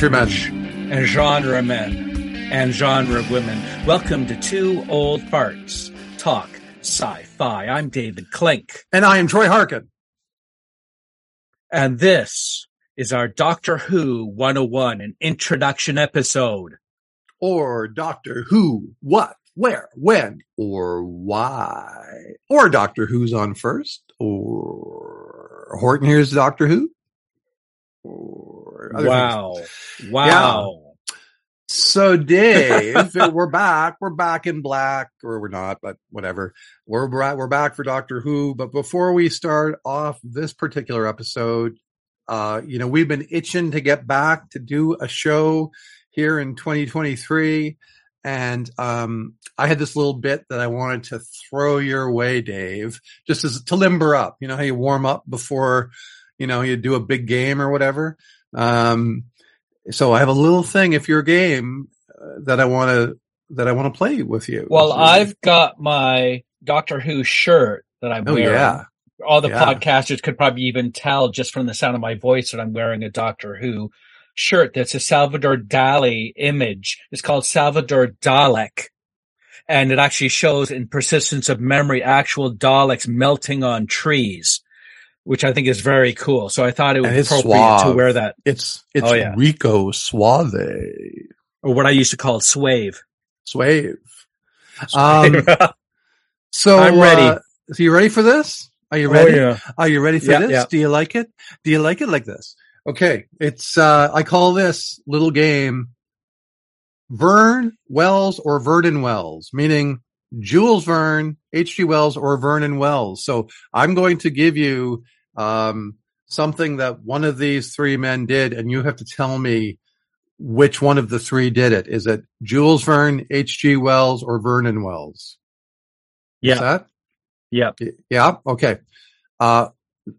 Countrymen. and genre men and genre women. Welcome to Two Old Farts Talk Sci-Fi. I'm David Klink, And I am Troy Harkin. and this is our Doctor Who 101, an introduction episode. Or Doctor Who, what, where, when, or why. Or Doctor Who's on first. Or Horton here's Doctor Who. Or other things. Wow. Wow. So Dave, we're back. We're back in black, or we're not, but whatever. We're bra- we're back for Doctor Who. But before we start off this particular episode, uh, you know, we've been itching to get back to do a show here in 2023, and um, I had this little bit that I wanted to throw your way, Dave, just as to limber up. You know how you warm up before, you know, you do a big game or whatever. Um, so I have a little thing if you're game uh, that I want to that I want to play with you. Well, I've got my Doctor Who shirt that I'm oh wearing. yeah All the Yeah. podcasters could probably even tell just from the sound of my voice that I'm wearing a Doctor Who shirt that's a Salvador Dali image. It's called Salvador Dalek. And it actually shows in persistence of memory actual Daleks melting on trees, which I think is very cool. So I thought it was appropriate to wear that, it's it's Oh, yeah. Rico Suave or what I used to call swave. Swave. Um, so I'm ready. uh, so you ready for this? Are you Oh, ready? yeah. Are you ready for Yeah, this? Do you like it? Do you like it like this? Okay. It's, uh, I call this little game Vern Wells or Vernon Wells, meaning Jules Verne, H.G. Wells or Vernon Wells. So I'm going to give you, um, something that one of these three men did and you have to tell me which one of the three did it. Is it Jules Verne, H.G. Wells or Vernon Wells? Yeah. that? Yeah. Yeah. Okay. Uh,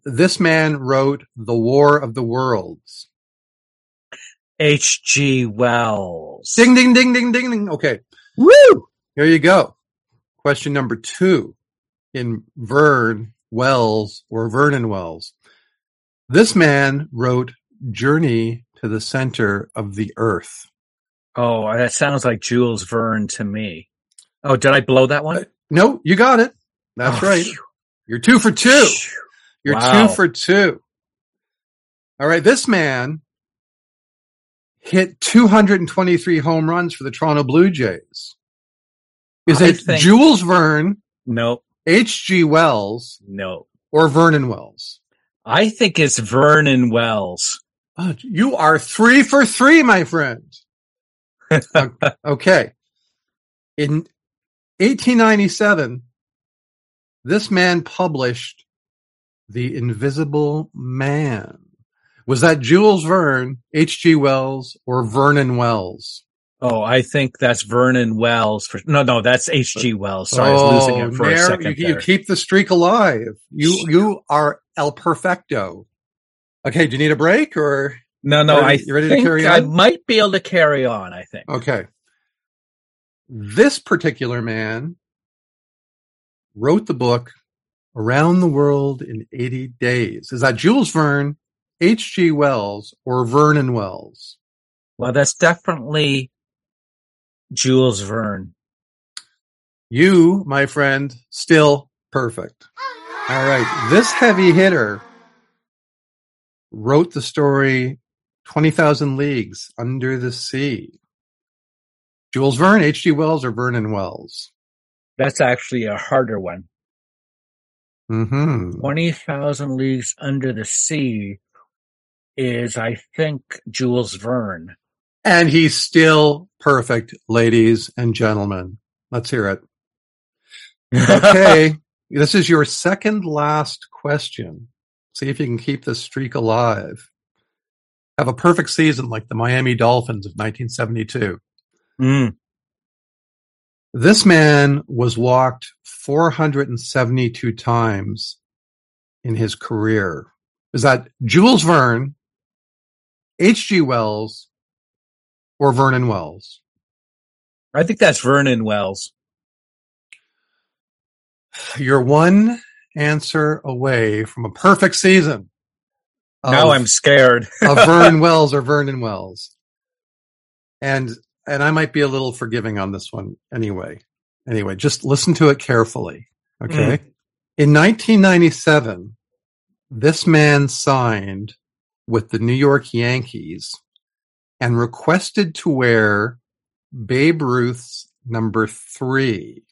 this man wrote The War of the Worlds. H.G. Wells. Ding, ding, ding, ding, ding, ding. Okay. Woo! Here you go. Question number two in Vern Wells or Vernon Wells. This man wrote Journey to the Center of the Earth. Oh, that sounds like Jules Verne to me. Oh, did I blow that one? Uh, No, you got it. That's Oh, right. phew. You're two for two. Phew. You're Wow. two for two. All right. This man hit 223 home runs for the Toronto Blue Jays. Is I it think- Jules Verne, No, H.G. Wells, no. or Vernon Wells? I think it's Vernon Wells. Oh, you are three for three, my friend. Okay. In 1897, this man published The Invisible Man. Was that Jules Verne, H.G. Wells, or Vernon Wells? Oh, I think that's Vernon Wells. For, no, no, that's H.G. Wells. Sorry, I was losing it oh, for a second You, you there. keep the streak alive. You you are el perfecto. Okay, do you need a break or no, no, I you ready to carry I might be able to carry on. I think. okay? This particular man wrote the book Around the World in 80 Days. Is that Jules Verne, H.G. Wells, or Vernon Wells? Well, that's definitely Jules Verne. You, my friend, still perfect. All right. This heavy hitter wrote the story 20,000 Leagues Under the Sea. Jules Verne, H.G. Wells, or Vernon Wells? That's actually a harder one. hmm Twenty thousand leagues under the sea is, I think, Jules Verne. And he's still perfect, ladies and gentlemen. Let's hear it. Okay. this is your second last question. See if you can keep this streak alive. Have a perfect season like the Miami Dolphins of 1972. Mm. This man was walked 472 times in his career. Is that Jules Verne, H.G. Wells, or Vernon Wells? I think that's Vernon Wells. You're one answer away from a perfect season. Now I'm scared. of Vernon Wells or Vernon Wells. And and I might be a little forgiving on this one anyway. Anyway, just listen to it carefully. Okay. Mm. In 1997, this man signed with the New York Yankees and requested to wear Babe Ruth's number three.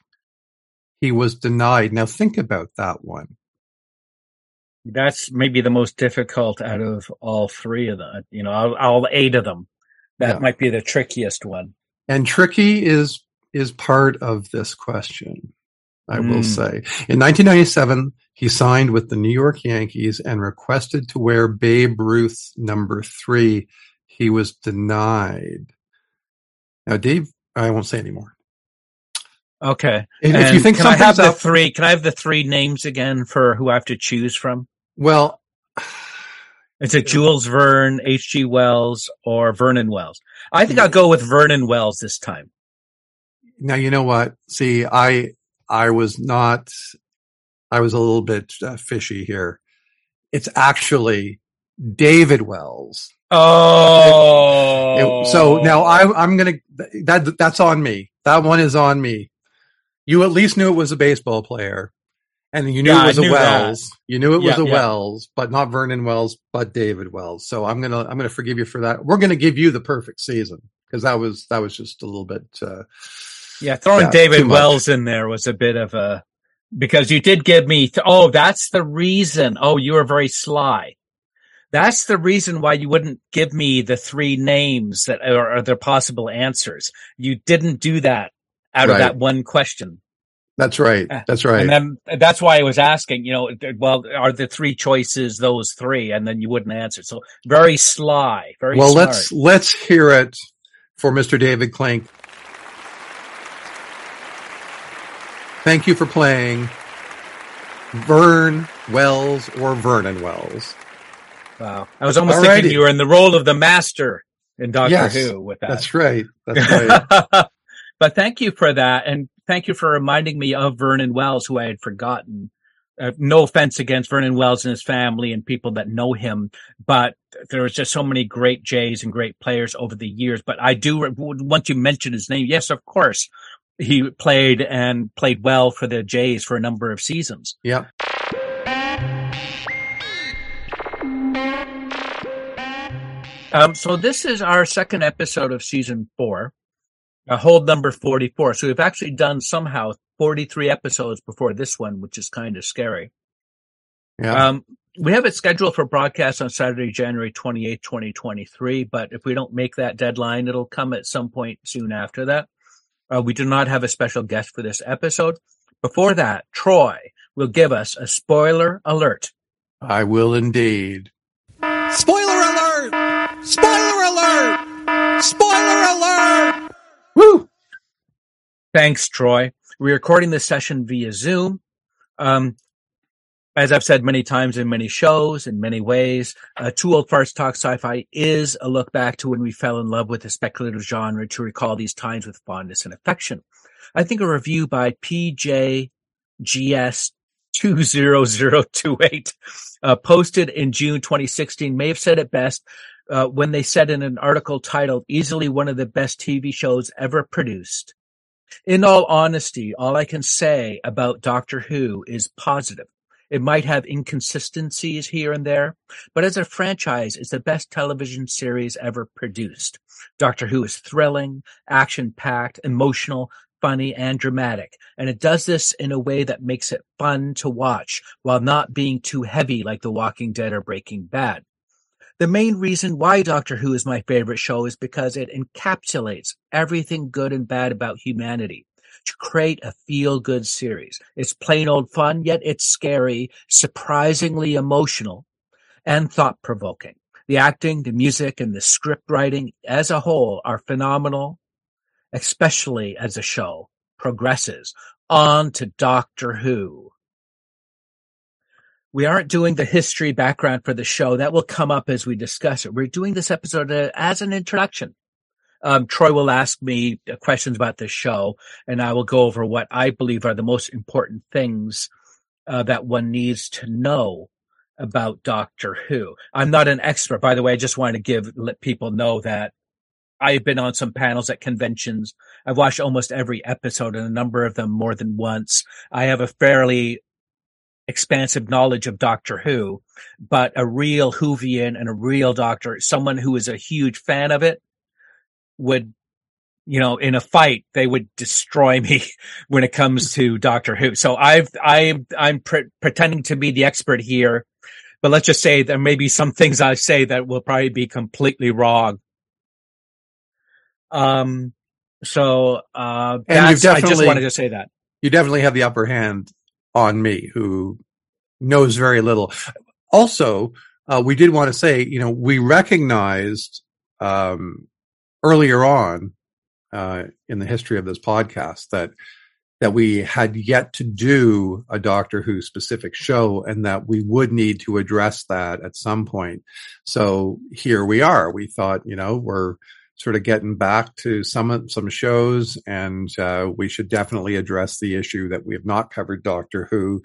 He was denied. Now think about that one. That's maybe the most difficult out of all three of them. You know, all, all eight of them. That Yeah. might be the trickiest one. And tricky is is part of this question. I will Mm. say. In 1997, he signed with the New York Yankees and requested to wear Babe Ruth's number three. He was denied. Now, Dave, I won't say anymore. Okay. If, if you think can I have the up, three? Can I have the three names again for who I have to choose from? well, Is it Jules Verne, H.G. Wells, or Vernon Wells? I think I'll go with Vernon Wells this time. now you know what? See, I I was not. I was a little bit uh, fishy here. It's actually David Wells. Oh, It- so now I, I'm gonna that that's on me. That one is on me. You at least knew it was a baseball player, and you knew Yeah, it was a knew that. Wells. You knew it was a yeah. Wells, but not Vernon Wells, but David Wells. So I'm gonna I'm gonna forgive you for that. We're gonna give you the perfect season because that was that was just a little bit. Uh, Yeah, throwing Yeah, David. Wells in there was a bit of a because you did give me. Th- oh, that's the reason. Oh, you were very sly. That's the reason why you wouldn't give me the three names that are, are the possible answers. You didn't do that out of that one question. that's right. Uh, That's right. And then that's why I was asking, you know, well, are the three choices those three? And then you wouldn't answer. So very sly, very well, smart. let's let's hear it for Mr. David Klink. Thank you for playing Vern Wells or Vernon Wells. Wow. I was almost Alrighty. thinking you were in the role of the master in Doctor Yes, Who with that. That's right. That's right. but thank you for that. And thank you for reminding me of Vernon Wells, who I had forgotten. Uh, no offense against Vernon Wells and his family and people that know him, but there was just so many great Jays and great players over the years. But I do, once you mention his name, yes, of course, he played and played well for the Jays for a number of seasons. yep. Um, so this is our second episode of season four, uh, hold number 44. So we've actually done somehow 43 episodes before this one, which is kind of scary. Yeah. Um, we have it scheduled for broadcast on Saturday, January 28th, 2023. But if we don't make that deadline, it'll come at some point soon after that. Uh, we do not have a special guest for this episode. Before that, Troy will give us a spoiler alert. I will indeed. Spoiler alert! Spoiler alert! Spoiler alert! Woo! Thanks, Troy. We're recording this session via Zoom. Um, as I've said many times in many shows, in many ways, uh, Two Old Farts Talk Sci-Fi is a look back to when we fell in love with the speculative genre to recall these times with fondness and affection. I think a review by PJGS 20028 uh, posted in June 2016 may have said it best uh, when they said in an article titled easily one of the best TV shows ever produced. In all honesty, all I can say about Doctor Who is positive. It might have inconsistencies here and there, but as a franchise, it's the best television series ever produced. Doctor Who is thrilling, action-packed, emotional, funny, and dramatic, and it does this in a way that makes it fun to watch while not being too heavy like The Walking Dead or Breaking Bad. The main reason why Doctor Who is my favorite show is because it encapsulates everything good and bad about humanity to create a feel good series. It's plain old fun, yet it's scary, surprisingly emotional, and thought provoking. The acting, the music, and the script writing as a whole are phenomenal, especially as the show progresses on to Doctor Who. We aren't doing the history background for the show. That will come up as we discuss it. We're doing this episode as an introduction. Um, Troy will ask me uh, questions about the show, and I will go over what I believe are the most important things uh, that one needs to know about Doctor Who. I'm not an expert, by the way. I just want to give let people know that I've been on some panels at conventions. I've watched almost every episode and a number of them more than once. I have a fairly expansive knowledge of Doctor Who, but a real Whovian and a real doctor, someone who is a huge fan of it would you know, in a fight, they would destroy me when it comes to Doctor Who. So I've, I, I'm pre- pretending to be the expert here, but let's just say there may be some things I say that will probably be completely wrong. Um, so, uh, that's, I just wanted to say that. You definitely have the upper hand on me who knows very little. Also, uh, we did want to say, you know, we recognized, um, earlier on uh, in the history of this podcast that that we had yet to do a Doctor Who specific show and that we would need to address that at some point. So here we are. We thought, you know, we're sort of getting back to some some shows and uh, we should definitely address the issue that we have not covered Doctor Who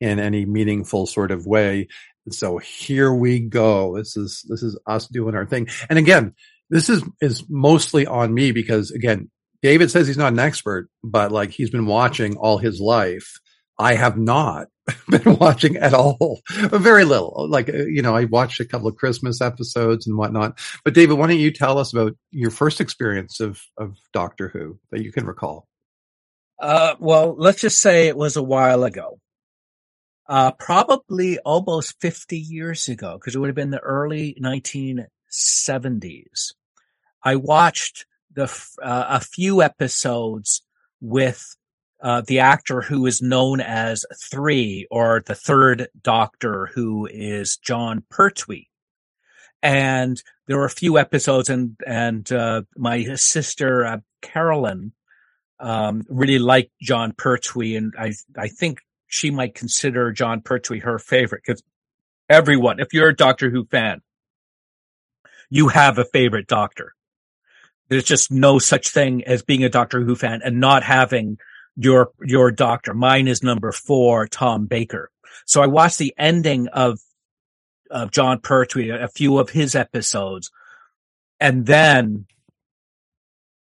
in any meaningful sort of way. And so here we go. This is this is us doing our thing. And again, this is is mostly on me because again, David says he's not an expert, but like he's been watching all his life. I have not been watching at all, very little. Like uh, you know, I watched a couple of Christmas episodes and whatnot. But David, why don't you tell us about your first experience of of Doctor Who that you can recall? Uh, well, let's just say it was a while ago. Uh, probably almost 50 years ago, because it would have been the early 1970s. I watched the uh, a few episodes with uh, the actor who is known as Three or the Third Doctor, who is Jon Pertwee. And there were a few episodes, and and uh, my sister uh, Carolyn um, really liked Jon Pertwee, and I I think she might consider Jon Pertwee her favorite because everyone, if you're a Doctor Who fan, you have a favorite Doctor there's just no such thing as being a Doctor Who fan and not having your your doctor. Mine is number four, Tom Baker. So I watched the ending of of Jon Pertwee, a few of his episodes, and then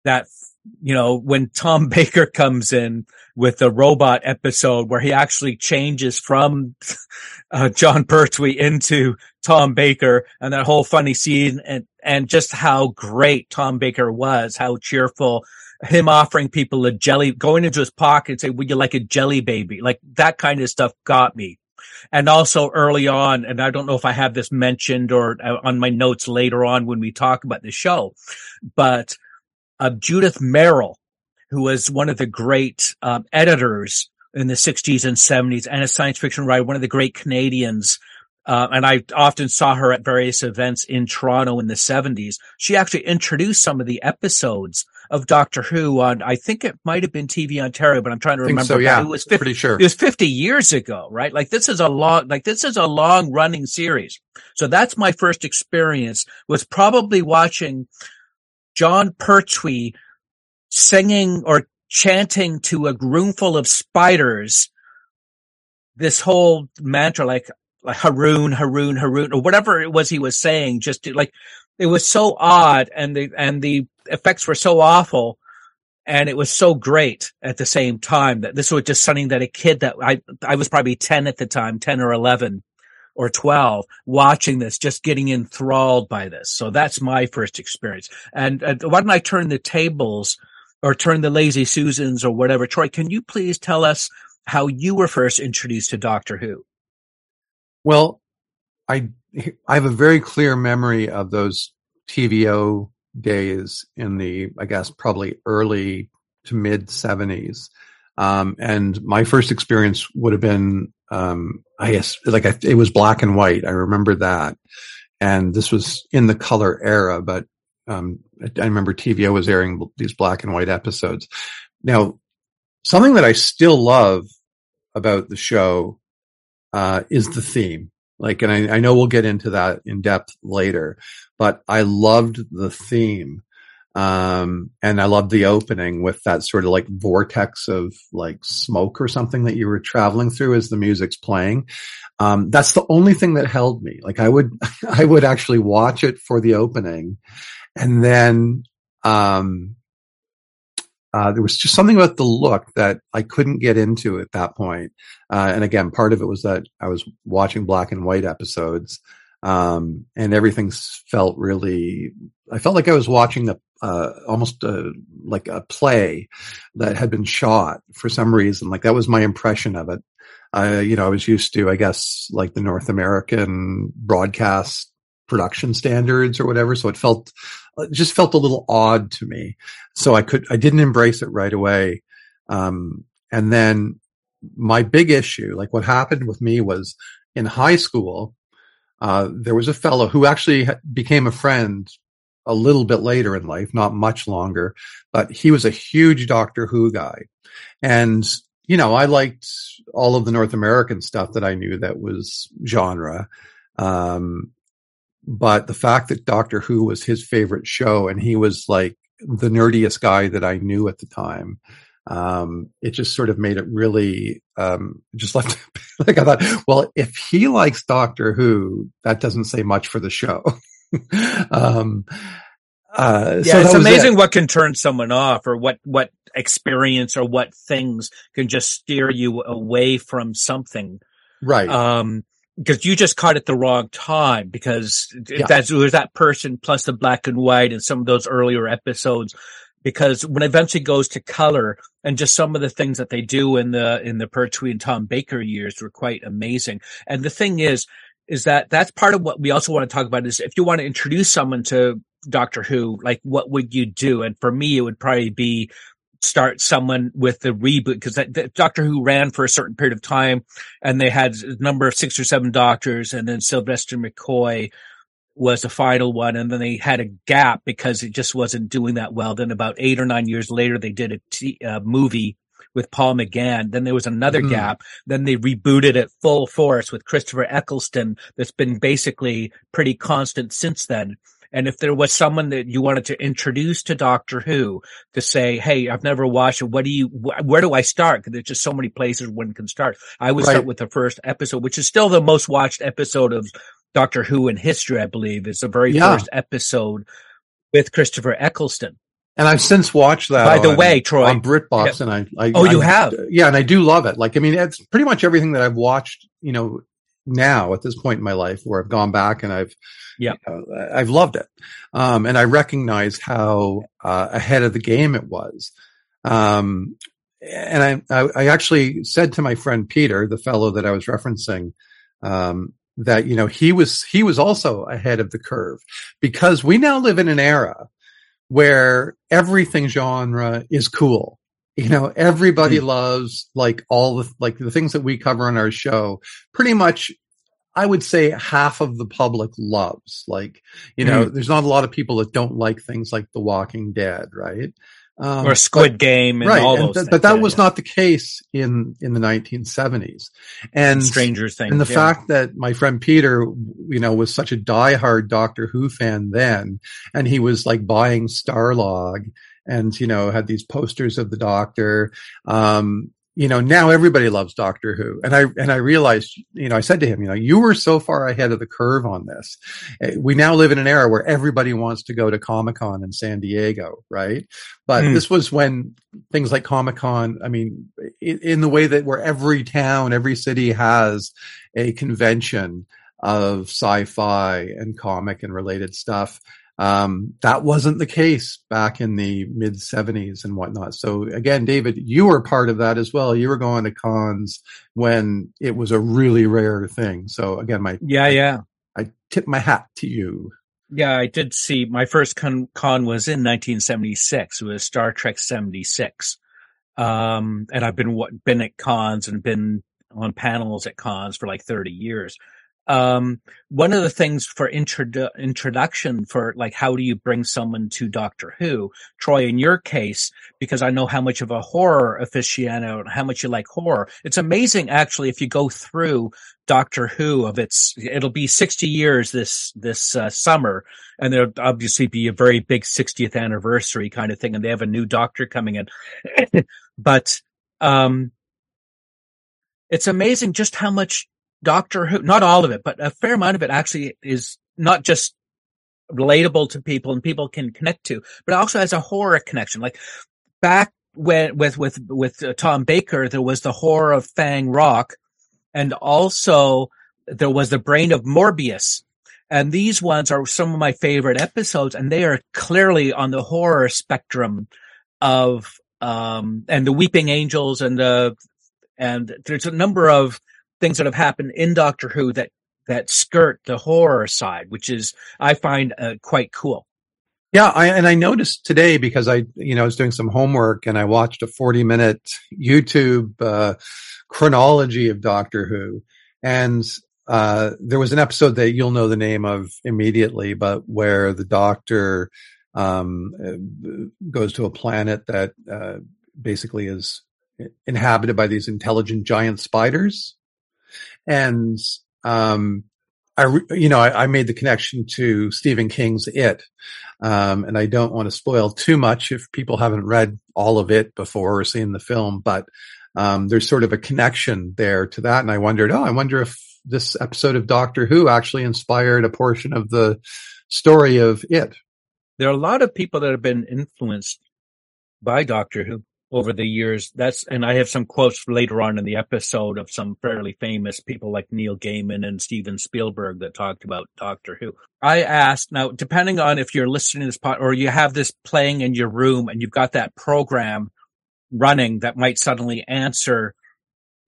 that you know when Tom Baker comes in with the robot episode where he actually changes from uh, Jon Pertwee into Tom Baker and that whole funny scene and, and just how great Tom Baker was, how cheerful, him offering people a jelly, going into his pocket and say, would you like a jelly baby? Like that kind of stuff got me. And also early on, and I don't know if I have this mentioned or uh, on my notes later on when we talk about the show, but uh, Judith Merril, who was one of the great um, editors in the 60s and 70s and a science fiction writer, one of the great Canadians. Uh, and I often saw her at various events in Toronto in the 70s. She actually introduced some of the episodes of Doctor Who on, I think it might have been TV Ontario, but I'm trying to remember. So, yeah. It was 50, pretty sure. It was 50 years ago, right? Like this is a long, like this is a long running series. So that's my first experience was probably watching Jon Pertwee singing or chanting to a roomful of spiders this whole mantra like like Haroon, Haroon, Haroon, or whatever it was he was saying, just to, like it was so odd and the and the effects were so awful and it was so great at the same time that this was just something that a kid that I I was probably 10 at the time, 10 or 11 or 12 watching this, just getting enthralled by this. So that's my first experience. And, and why don't I turn the tables or turn the lazy Susans or whatever? Troy, can you please tell us how you were first introduced to Doctor Who? Well, I, I have a very clear memory of those TVO days in the, I guess, probably early to mid seventies. Um, and my first experience would have been, um, I guess, like I, it was black and white. I remember that. And this was in the color era, but, um, I, I remember TVO was airing these black and white episodes. Now, something that I still love about the show, uh, is the theme. Like, and I, I know we'll get into that in depth later, but I loved the theme. Um, and I loved the opening with that sort of like vortex of like smoke or something that you were traveling through as the music's playing. Um, that's the only thing that held me. Like I would, I would actually watch it for the opening and then, um, uh, there was just something about the look that I couldn't get into at that point. Uh, and again, part of it was that I was watching black and white episodes, um, and everything felt really. I felt like I was watching a uh, almost a, like a play that had been shot for some reason. Like that was my impression of it. I, you know, I was used to, I guess, like the North American broadcast production standards or whatever. So it felt, it just felt a little odd to me. So I could, I didn't embrace it right away. Um, and then my big issue, like what happened with me was in high school, uh, there was a fellow who actually became a friend a little bit later in life, not much longer, but he was a huge Doctor Who guy. And, you know, I liked all of the North American stuff that I knew that was genre. Um, but the fact that Doctor Who was his favorite show and he was like the nerdiest guy that I knew at the time, um, it just sort of made it really, um, just left, like I thought, well, if he likes Doctor Who, that doesn't say much for the show. um, uh, yeah, so it's amazing it. what can turn someone off or what, what experience or what things can just steer you away from something. Right. Um, because you just caught it the wrong time because yeah. that's there's that person plus the black and white and some of those earlier episodes because when it eventually goes to color and just some of the things that they do in the in the Pertwee and Tom Baker years were quite amazing. And the thing is, is that that's part of what we also want to talk about is if you want to introduce someone to Doctor Who, like what would you do? And for me, it would probably be start someone with the reboot because that Doctor Who ran for a certain period of time and they had a number of six or seven doctors and then Sylvester McCoy was the final one and then they had a gap because it just wasn't doing that well. Then about eight or nine years later, they did a t- uh, movie with Paul McGann. Then there was another mm. gap. Then they rebooted it full force with Christopher Eccleston that's been basically pretty constant since then. And if there was someone that you wanted to introduce to Doctor Who to say, Hey, I've never watched it. What do you, wh- where do I start? Cause there's just so many places one can start. I would right. start with the first episode, which is still the most watched episode of Doctor Who in history, I believe. is the very yeah. first episode with Christopher Eccleston. And I've since watched that. By on, the way, Troy, on BritBox, and I, I oh, I, you have, yeah, and I do love it. Like, I mean, it's pretty much everything that I've watched. You know, now at this point in my life, where I've gone back and I've, yeah, you know, I've loved it, um, and I recognize how uh, ahead of the game it was. Um, and I, I, I actually said to my friend Peter, the fellow that I was referencing, um, that you know he was he was also ahead of the curve because we now live in an era where everything genre is cool. You know, everybody mm. loves like all the, like the things that we cover on our show. Pretty much, I would say half of the public loves. Like, you know, mm. there's not a lot of people that don't like things like The Walking Dead, right? Um, or Squid but, Game, and right? and th- but that yeah, was yeah. not the case in in the 1970s. And Stranger Things, and the yeah. fact that my friend Peter, you know, was such a diehard Doctor Who fan then, and he was like buying Starlog and you know had these posters of the Doctor. Um, you know, now everybody loves Doctor Who. And I, and I realized, you know, I said to him, you know, you were so far ahead of the curve on this. Eh, we now live in an era where everybody wants to go to Comic Con in San Diego, right? But mm. this was when things like Comic Con, I mean, in, in the way that where every town, every city has a convention of sci-fi and comic and related stuff. Um, that wasn't the case back in the mid 70s and whatnot. So again, David, you were part of that as well. You were going to cons when it was a really rare thing. So again, my yeah, yeah, I tip my hat to you. Yeah, I did see my first con, con was in 1976. It was Star Trek 76. Um, and I've been been at cons and been on panels at cons for like 30 years um, one of the things for introdu- introduction for like how do you bring someone to Doctor Who, Troy, in your case, because I know how much of a horror aficionado and how much you like horror. It's amazing actually if you go through Doctor Who of its, it'll be 60 years this, this uh, summer. And there'll obviously be a very big 60th anniversary kind of thing. And they have a new doctor coming in. but, um, it's amazing just how much Doctor Who, not all of it, but a fair amount of it actually is not just relatable to people and people can connect to, but also has a horror connection. Like back when with with with uh, Tom Baker, there was the horror of Fang Rock, and also there was the brain of Morbius. And these ones are some of my favorite episodes, and they are clearly on the horror spectrum of um and the Weeping Angels and the and there's a number of things that have happened in Doctor Who that that skirt the horror side, which is I find uh, quite cool. Yeah, I, and I noticed today because I, you know, I was doing some homework and I watched a 40 minute YouTube uh, chronology of Doctor Who, and uh, there was an episode that you'll know the name of immediately, but where the Doctor um, uh, goes to a planet that uh, basically is inhabited by these intelligent giant spiders, and um, I, you know, I, I, made the connection to Stephen King's It, um, and I don't want to spoil too much if people haven't read all of it before or seen the film, but um, there's sort of a connection there to that. And I wondered, oh, I wonder if this episode of Doctor Who actually inspired a portion of the story of It. There are a lot of people that have been influenced by Doctor Who over the years. That's, and I have some quotes later on in the episode of some fairly famous people like Neil Gaiman and Steven Spielberg that talked about Doctor Who. I asked now, depending on if you're listening to this pod or you have this playing in your room and you've got that program running that might suddenly answer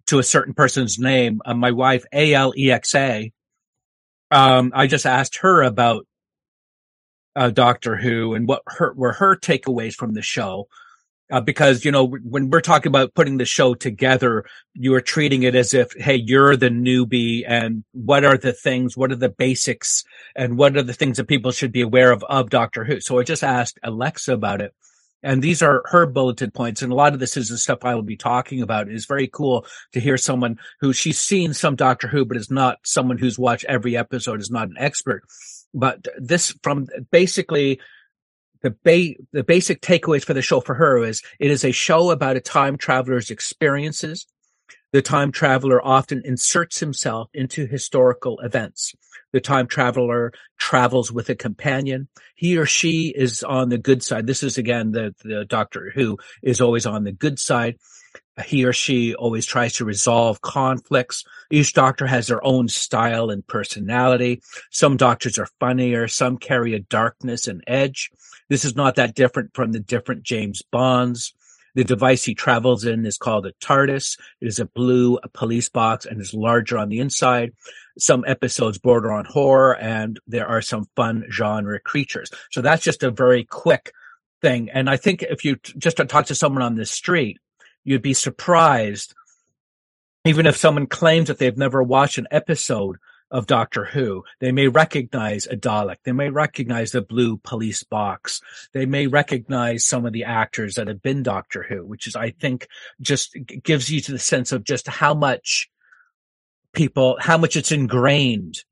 to a certain person's name, uh, my wife, A-L-E-X-A, um, I just asked her about uh, Doctor Who and what her were her takeaways from the show uh, because you know when we're talking about putting the show together you are treating it as if hey you're the newbie and what are the things what are the basics and what are the things that people should be aware of of doctor who? So i just asked alexa about it. And these are her bulleted points. And a lot of this is the stuff i will be talking about. It's very cool to hear someone who she's seen some doctor who but is not someone who's watched every episode is not an expert. But this from basically the ba- the basic takeaways for the show for her is it is a show about a time traveler's experiences. The time traveler often inserts himself into historical events. The time traveler travels with a companion. He or she is on the good side. This is again the, the Doctor Who is always on the good side. He or she always tries to resolve conflicts. Each doctor has their own style and personality. Some doctors are funnier. Some carry a darkness and edge. This is not that different from the different James Bonds. The device he travels in is called a TARDIS. It is a blue police box and is larger on the inside. Some episodes border on horror and there are some fun genre creatures. So that's just a very quick thing. And I think if you just talk to someone on the street, you'd be surprised, even if someone claims that they've never watched an episode of Doctor Who. They may recognize a Dalek. They may recognize the blue police box. They may recognize some of the actors that have been Doctor Who, which is, I think, just gives you the sense of just how much people, how much it's ingrained.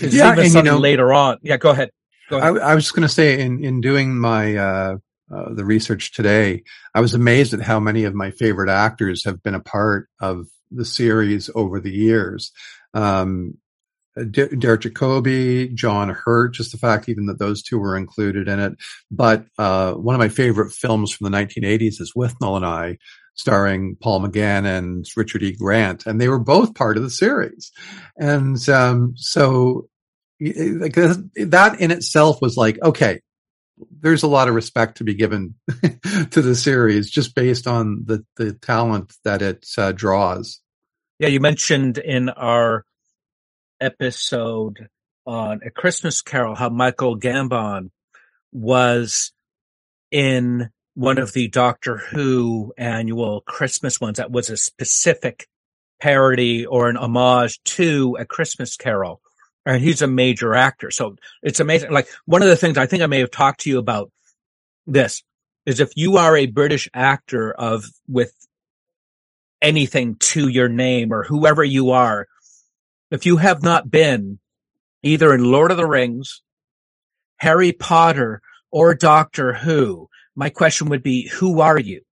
yeah, and you know, later on. Yeah, go ahead. Go ahead. I, I was just going to say in, in doing my, uh, uh, the research today, I was amazed at how many of my favorite actors have been a part of the series over the years um, D- Derek Jacobi, John Hurt, just the fact even that those two were included in it. But uh, one of my favorite films from the 1980s is Withnail and I, starring Paul McGann and Richard E. Grant, and they were both part of the series. And um, so like that in itself was like, okay, there's a lot of respect to be given to the series just based on the the talent that it uh, draws. Yeah, you mentioned in our episode on A Christmas Carol how Michael Gambon was in one of the Doctor Who annual Christmas ones that was a specific parody or an homage to A Christmas Carol. And he's a major actor. So it's amazing. Like one of the things I think I may have talked to you about this is if you are a British actor of with anything to your name or whoever you are, if you have not been either in Lord of the Rings, Harry Potter, or Doctor Who, my question would be, who are you?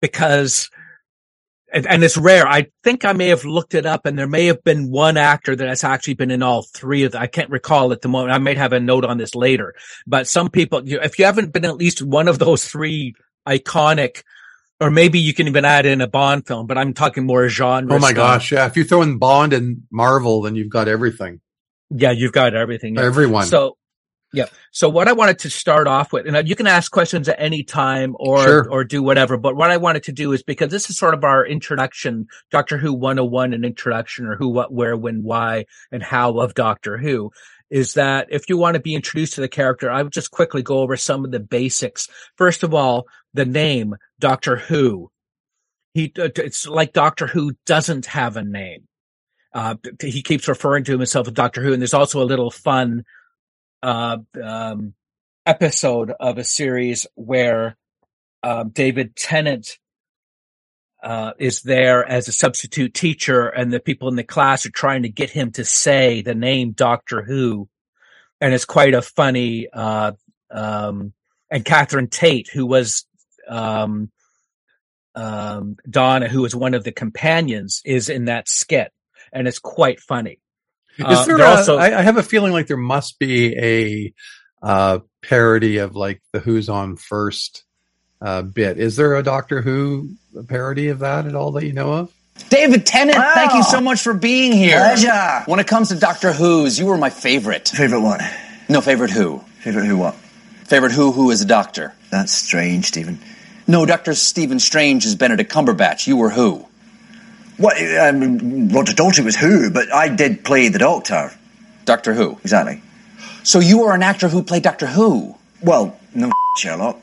Because and, and, it's rare. I think I may have looked it up and there may have been one actor that has actually been in all three of them. I can't recall at the moment. I might have a note on this later, but some people, if you haven't been at least one of those three iconic, or maybe you can even add in a Bond film, but I'm talking more genre. Oh my stuff. gosh. Yeah. If you throw in Bond and Marvel, then you've got everything. Yeah. You've got everything. Yeah. Everyone. So yeah. So what I wanted to start off with, and you can ask questions at any time or, Sure. or do whatever, but what I wanted to do is because this is sort of our introduction, Doctor Who 101, an introduction or who, what, where, when, why, and how of Doctor Who is that if you want to be introduced to the character, I would just quickly go over some of the basics. First of all, the name Doctor Who. He, uh, it's like Doctor Who doesn't have a name. Uh, he keeps referring to himself as Doctor Who, and there's also a little fun uh, um, episode of a series where uh, David Tennant uh, is there as a substitute teacher, and the people in the class are trying to get him to say the name Doctor Who, and it's quite a funny. Uh, um, and Catherine Tate, who was um, um, Donna, who was one of the companions, is in that skit, and it's quite funny. Is Uh, there a, also- I, I have a feeling like there must be a uh, parody of like the Who's on First uh, bit. Is there a Doctor Who parody of that at all that you know of? David Tennant, Wow. thank you so much for being here. Pleasure. When it comes to Doctor Who's, you were my favorite. Favorite what? No, favorite who? Favorite who what? Favorite who who is a doctor? That's strange, Stephen. No, Doctor Stephen Strange is Benedict Cumberbatch. You were who? What? Um, Roger Daltrey was who, but I did play the Doctor. Doctor Who. Exactly. So you were an actor who played Doctor Who. Well, no Sherlock.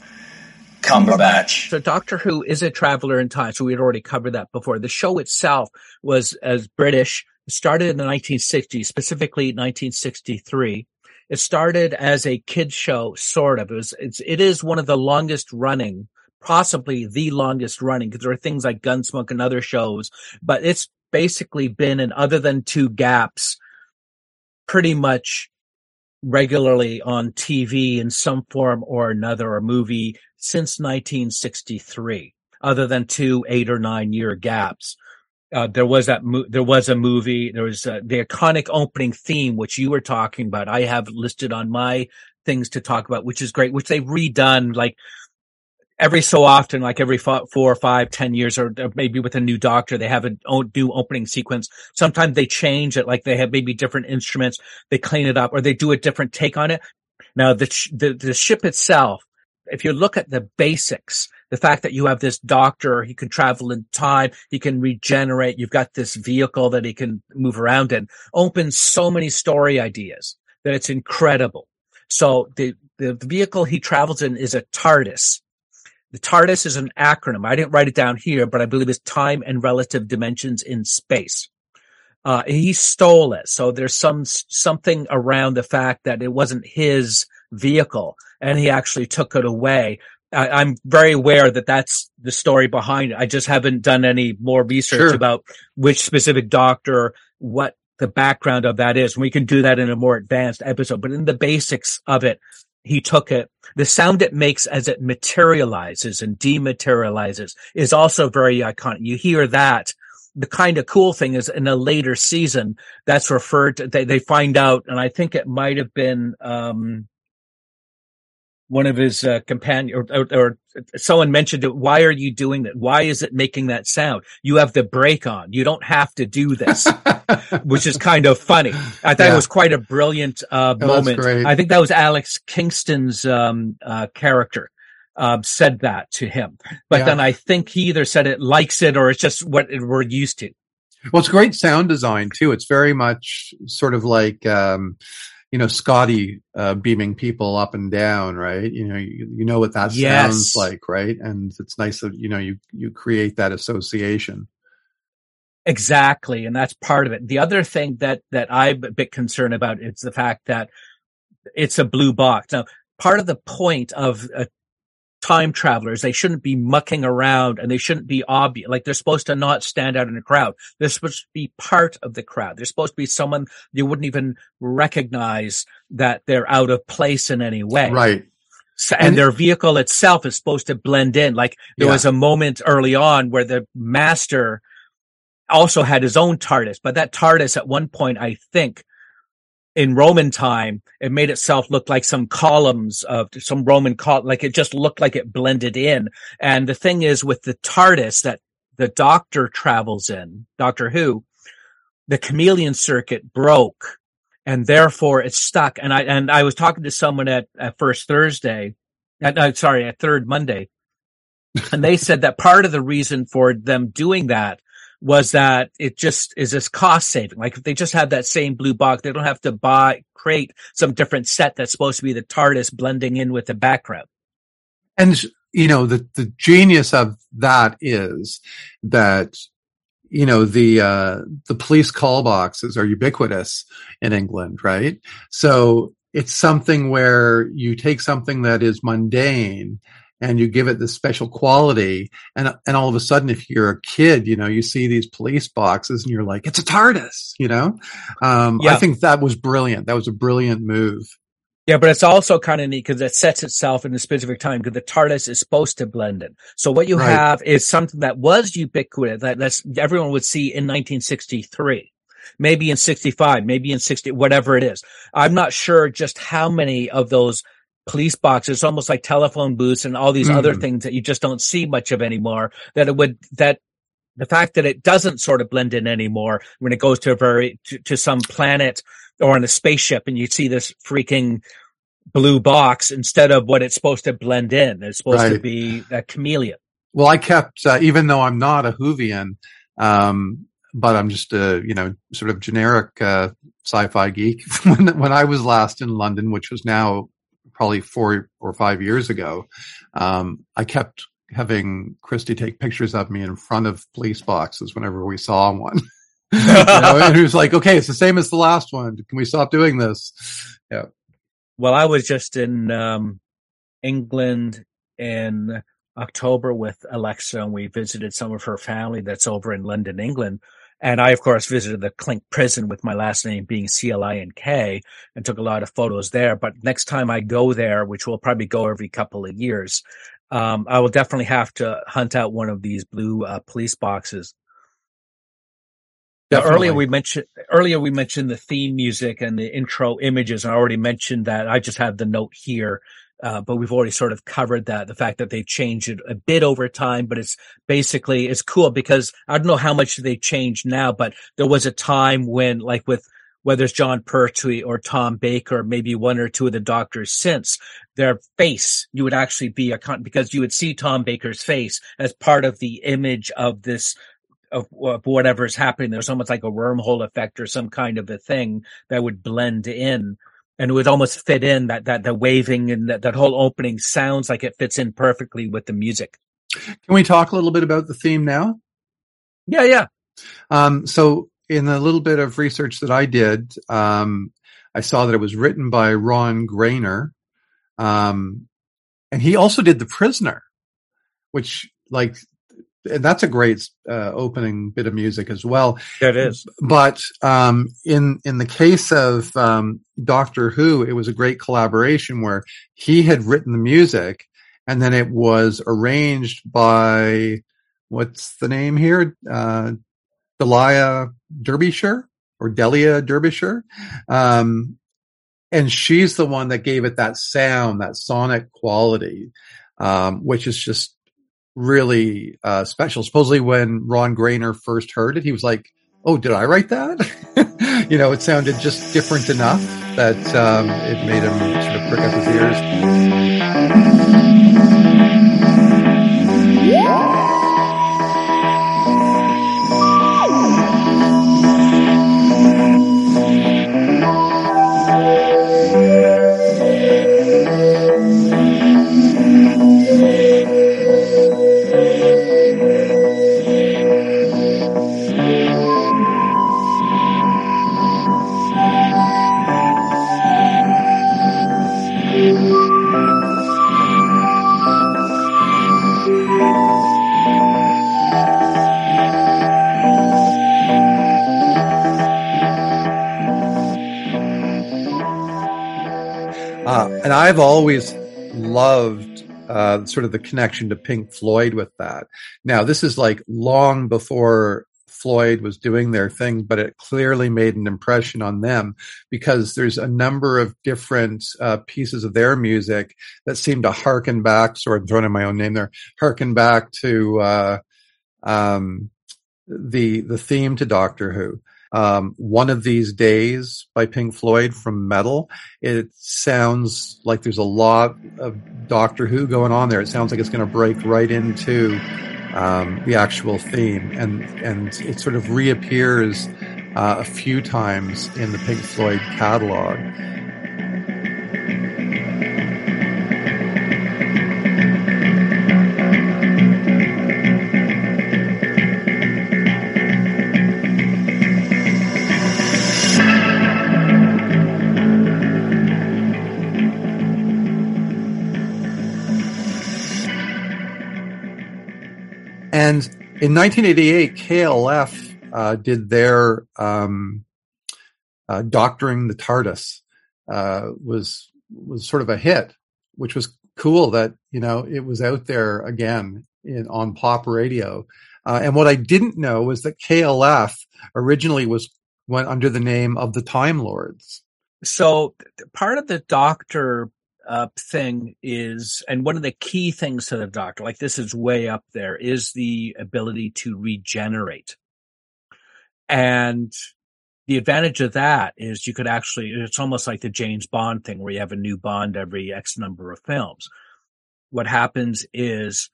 Cumberbatch. So Doctor Who is a traveler in time. So we had already covered that before. The show itself was as British. It started in the 1960s, specifically 1963. It started as a kids show, sort of. It was, it's, it is one of the longest running, possibly the longest running, because there are things like Gunsmoke and other shows, but it's basically been in other than two gaps, pretty much regularly on TV in some form or another, or movie since 1963, other than two eight or nine year gaps. Uh, there was that, mo- there was a movie, there was uh, the iconic opening theme, which you were talking about. I have listed on my things to talk about, which is great, which they've redone like every so often, like every four or five, ten years, or maybe with a new doctor, they have a new opening sequence. Sometimes they change it, like they have maybe different instruments, they clean it up, or they do a different take on it. Now, the, the, the ship itself, if you look at the basics, the fact that you have this doctor, he can travel in time, he can regenerate, you've got this vehicle that he can move around in, opens so many story ideas that it's incredible. So the, the vehicle he travels in is a TARDIS. The TARDIS is an acronym. I didn't write it down here, but I believe it's time and relative dimensions in space. Uh, he stole it. So there's some, something around the fact that it wasn't his vehicle and he actually took it away. I, I'm very aware that that's the story behind it. I just haven't done any more research Sure. about which specific doctor, what the background of that is. We can do that in a more advanced episode, but in the basics of it, he took it. The sound it makes as it materializes and dematerializes is also very iconic. You hear that. The kind of cool thing is in a later season that's referred to, they, they find out, and I think it might have been, um, one of his uh, companion or, or, or someone mentioned it. Why are you doing that? Why is it making that sound? You have the brake on. You don't have to do this, which is kind of funny. I thought Yeah. it was quite a brilliant uh, moment. I think that was Alex Kingston's um, uh, character um, said that to him. But Yeah. then I think he either said it likes it or it's just what it- we're used to. Well, it's great sound design too. It's very much sort of like, um, you know, Scotty uh, beaming people up and down, right? You know, you, you know what that Yes. sounds like, right? And it's nice that you know you you create that association. Exactly, and that's part of it. The other thing that that I'm a bit concerned about is the fact that it's a blue box. Now, part of the point of a time travelers. They shouldn't be mucking around and they shouldn't be obvious. Like they're supposed to not stand out in a crowd. They're supposed to be part of the crowd. They're supposed to be someone you wouldn't even recognize that they're out of place in any way. Right. So, and, and, their vehicle itself is supposed to blend in. Like there yeah. was a moment early on where the master also had his own TARDIS, but that TARDIS at one point, I think, in Roman time, it made itself look like some columns of some Roman col, like it just looked like it blended in. And the thing is with the TARDIS that the doctor travels in, Doctor Who, the chameleon circuit broke and therefore it's stuck. And I, and I was talking to someone at, at first Thursday, at, uh, sorry, at third Monday, and they said that part of the reason for them doing that was that it just is this cost saving. Like if they just have that same blue box, they don't have to buy, create some different set that's supposed to be the TARDIS blending in with the background. And, you know, the, the genius of that is that, you know, the, uh, the police call boxes are ubiquitous in England, right? So it's something where you take something that is mundane and you give it this special quality and and all of a sudden if you're a kid you know you see these police boxes and you're like it's a tardis you know um, yeah. i think that was brilliant that was a brilliant move yeah, but it's also kind of neat because it sets itself in a specific time because the TARDIS is supposed to blend in. So what you right. have is something that was ubiquitous that that's, everyone would see in 1963, maybe in 65, maybe in 60, whatever it is. I'm not sure just how many of those police boxes, almost like telephone booths and all these mm. other things that you just don't see much of anymore. That it would that the fact that it doesn't sort of blend in anymore when it goes to a very to, to some planet or on a spaceship and you see this freaking blue box instead of what it's supposed to blend in. It's supposed right. to be a chameleon. Well, I kept, uh, even though I'm not a Whovian, um, but I'm just a, you know, sort of generic, uh, sci-fi geek. when, when I was last in London, which was now probably four or five years ago, um, I kept having Christy take pictures of me in front of police boxes whenever we saw one. you know, and he was like, okay, it's the same as the last one. Can we stop doing this? Yeah. Well, I was just in um, England in October with Alexa and we visited some of her family that's over in London, England. And I, of course, visited the Clink prison with my last name being C-L-I-N-K and took a lot of photos there. But next time I go there, which will probably go every couple of years, um, I will definitely have to hunt out one of these blue uh, police boxes. Now, earlier we mentioned earlier we mentioned the theme music and the intro images. I already mentioned that. I just have the note here uh, but we've already sort of covered that the fact that they've changed it a bit over time but it's basically it's cool because i don't know how much they changed now but there was a time when like with whether it's jon pertwee or tom baker maybe one or two of the doctors since their face you would actually be a con- because you would see tom baker's face as part of the image of this of, of whatever is happening. There's almost like a wormhole effect or some kind of a thing that would blend in and it would almost fit in that that the waving and that, that whole opening sounds like it fits in perfectly with the music. Can we talk a little bit about the theme now? Yeah, yeah. Um, so in a little bit of research that I did, um, I saw that it was written by Ron Grainer, um, and he also did The Prisoner, which like and that's a great uh, opening bit of music as well. It is. But um, in in the case of um, Doctor Who, it was a great collaboration where he had written the music, and then it was arranged by what's the name here, uh, Delia Derbyshire or Delia Derbyshire. Um, and she's the one that gave it that sound, that sonic quality, um, which is just really uh, special. Supposedly, when Ron Grainer first heard it, he was like, "Oh, did I write that?" you know, it sounded just different enough that um, it made him sort of prick up his ears. I've always loved uh, sort of the connection to Pink Floyd with that. Now, this is like long before Floyd was doing their thing, but it clearly made an impression on them because there's a number of different uh, pieces of their music that seem to harken back. Sorry, I'm throwing in my own name there. Harken back to uh, um, the the theme to Doctor Who. Um, One of These Days by Pink Floyd from Meddle. It sounds like there's a lot of Doctor Who going on there. It sounds like it's going to break right into um, the actual theme, and and it sort of reappears uh, a few times in the Pink Floyd catalog. In 1988, KLF uh, did their um, uh, doctoring the TARDIS uh, was was sort of a hit, which was cool that you know it was out there again in on pop radio. Uh, and what I didn't know was that KLF originally was went under the name of the Time Lords. So part of the Doctor uh, thing is, and one of the key things to the doctor, like this is way up there, is the ability to regenerate. And the advantage of that is you could actually, it's almost like the James Bond thing where you have a new Bond every X number of films. What happens is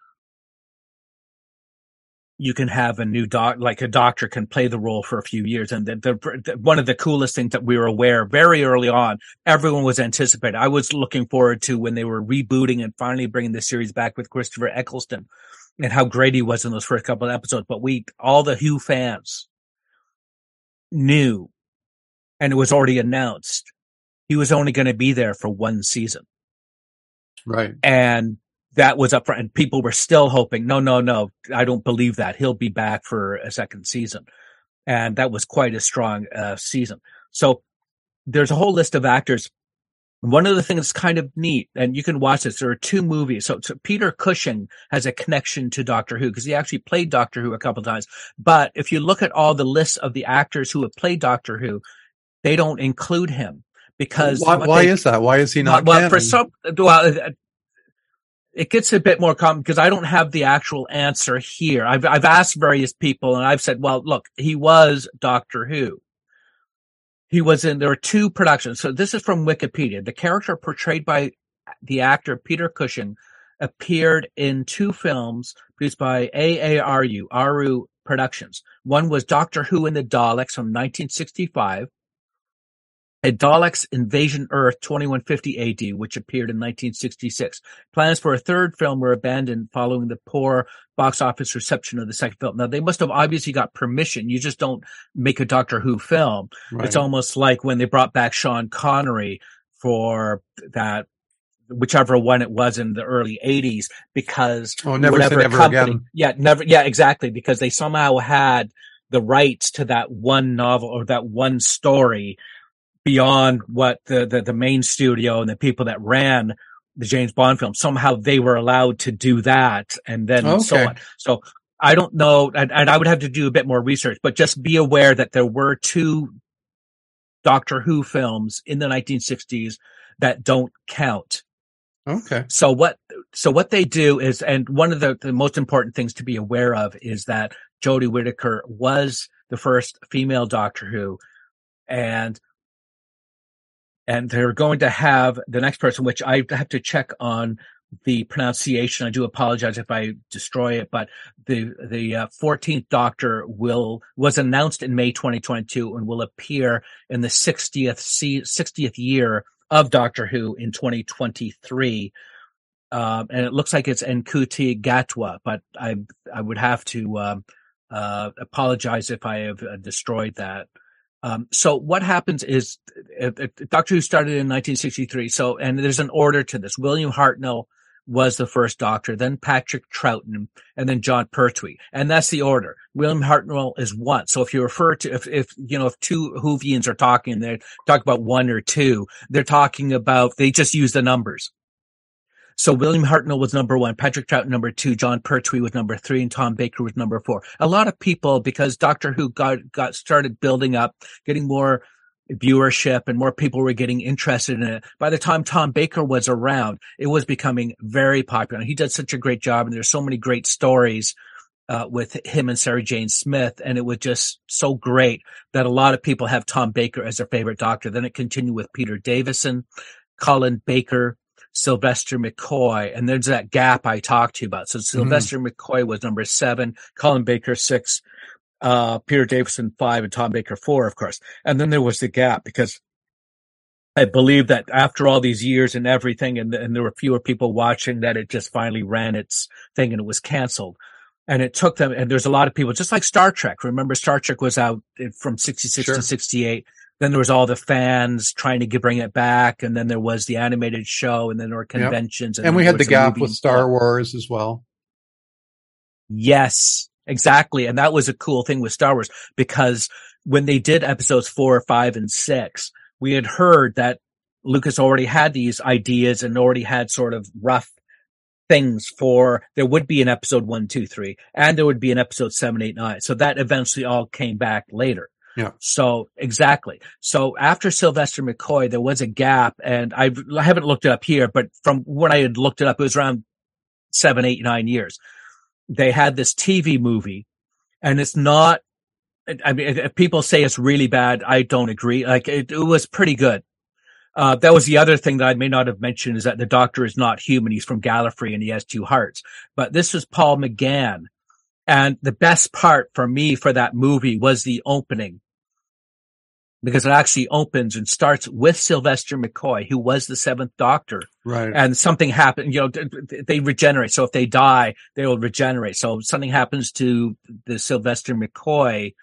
you can have a new doc, like a doctor can play the role for a few years. And the, the, the, one of the coolest things that we were aware very early on, everyone was anticipating. I was looking forward to when they were rebooting and finally bringing the series back with Christopher Eccleston and how great he was in those first couple of episodes. But we, all the Who fans knew and it was already announced he was only going to be there for one season. Right. And that was up front and people were still hoping, no, no, no, I don't believe that. He'll be back for a second season. And that was quite a strong uh, season. So there's a whole list of actors. One of the things that's kind of neat, and you can watch this, there are two movies. So, so Peter Cushing has a connection to Doctor Who because he actually played Doctor Who a couple times. But if you look at all the lists of the actors who have played Doctor Who, they don't include him because why, why they, is that? Why is he not? well, canon? for some, well, it gets a bit more common because I don't have the actual answer here. I've I've asked various people and I've said, well, look, he was Doctor Who. He was in there were two productions. So this is from Wikipedia. The character portrayed by the actor Peter Cushing appeared in two films produced by AARU, Aru Productions. One was Doctor Who and the Daleks from 1965 a Daleks Invasion Earth 2150 AD, which appeared in 1966. Plans for a third film were abandoned following the poor box office reception of the second film. Now, they must have obviously got permission. You just don't make a Doctor Who film. Right. It's almost like when they brought back Sean Connery for that whichever one it was in the early 80s because Oh, whatever company, again. yeah never yeah exactly because they somehow had the rights to that one novel or that one story beyond what the, the, the main studio and the people that ran the James Bond film. Somehow they were allowed to do that and then oh, so on. So I don't know, and, and I would have to do a bit more research, but just be aware that there were two Doctor Who films in the 1960s that don't count. Okay. So what, so what they do is, and one of the, the most important things to be aware of is that Jodie Whittaker was the first female Doctor Who and and they're going to have the next person, which I have to check on the pronunciation. I do apologize if I destroy it, but the the uh, 14th Doctor will was announced in May 2022 and will appear in the 60th se- 60th year of Doctor Who in 2023. Um, and it looks like it's Ncuti Gatwa, but I I would have to um, uh, apologize if I have uh, destroyed that. Um, so what happens is uh, uh, Doctor Who started in 1963. So, and there's an order to this. William Hartnell was the first Doctor, then Patrick Troughton, and then Jon Pertwee, and that's the order. William Hartnell is one. So if you refer to if if you know if two Whovians are talking, they talk about one or two. They're talking about they just use the numbers. So William Hartnell was number one, Patrick Troughton number two, Jon Pertwee was number three, and Tom Baker was number four. A lot of people, because Doctor Who got got started building up, getting more viewership and more people were getting interested in it. By the time Tom Baker was around, it was becoming very popular. He did such a great job and there's so many great stories uh, with him and Sarah Jane Smith. And it was just so great that a lot of people have Tom Baker as their favorite doctor. Then it continued with Peter Davison, Colin Baker, Sylvester McCoy. And there's that gap I talked to you about. So Sylvester mm-hmm. McCoy was number seven, Colin Baker six, uh, Peter Davison five and Tom Baker four, of course. And then there was the gap because I believe that after all these years and everything, and, and there were fewer people watching, that it just finally ran its thing and it was canceled. And it took them, and there's a lot of people, just like Star Trek. Remember, Star Trek was out from 66 sure. to 68. Then there was all the fans trying to bring it back. And then there was the animated show and then there were conventions. Yep. And, and we had the gap with Star Wars as well. Yes. Exactly. And that was a cool thing with Star Wars because when they did episodes four, five, and six, we had heard that Lucas already had these ideas and already had sort of rough things for there would be an episode one, two, three, and there would be an episode seven, eight, nine. So that eventually all came back later. Yeah. So exactly. So after Sylvester McCoy, there was a gap and I've, I haven't looked it up here, but from when I had looked it up, it was around seven, eight, nine years they had this TV movie and it's not, I mean, if people say it's really bad, I don't agree. Like it, it was pretty good. Uh, that was the other thing that I may not have mentioned is that the doctor is not human. He's from Gallifrey and he has two hearts, but this was Paul McGann. And the best part for me for that movie was the opening because it actually opens and starts with Sylvester McCoy, who was the seventh doctor. Right. And something happened, you know, they regenerate. So if they die, they will regenerate. So something happens to the Sylvester McCoy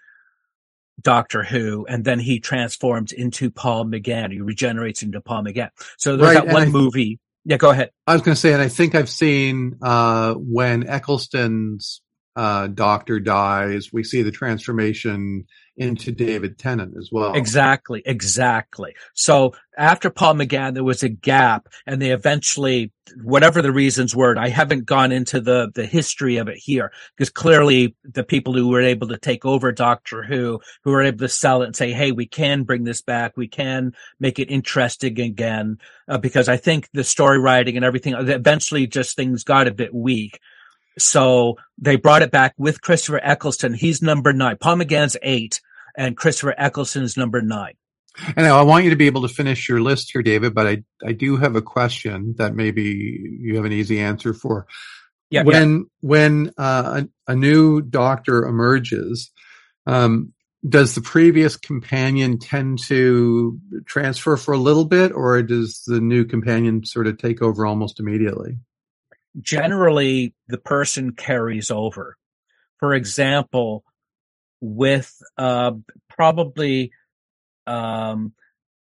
Doctor Who, and then he transforms into Paul McGann. He regenerates into Paul McGann. So there's right, that one movie. Yeah, go ahead. I was going to say, and I think I've seen uh, when Eccleston's uh, doctor dies, we see the transformation into David Tennant as well. Exactly, exactly. So after Paul McGann, there was a gap and they eventually, whatever the reasons were, I haven't gone into the, the history of it here because clearly the people who were able to take over Doctor Who, who were able to sell it and say, Hey, we can bring this back. We can make it interesting again. Uh, because I think the story writing and everything, eventually just things got a bit weak. So they brought it back with Christopher Eccleston. He's number nine. Paul McGann's eight and Christopher Eccleston's number nine. And I want you to be able to finish your list here, David, but I, I do have a question that maybe you have an easy answer for. Yeah. When, yeah. when, uh, a, a, new doctor emerges, um, does the previous companion tend to transfer for a little bit or does the new companion sort of take over almost immediately? Generally the person carries over. For example, with uh, probably um,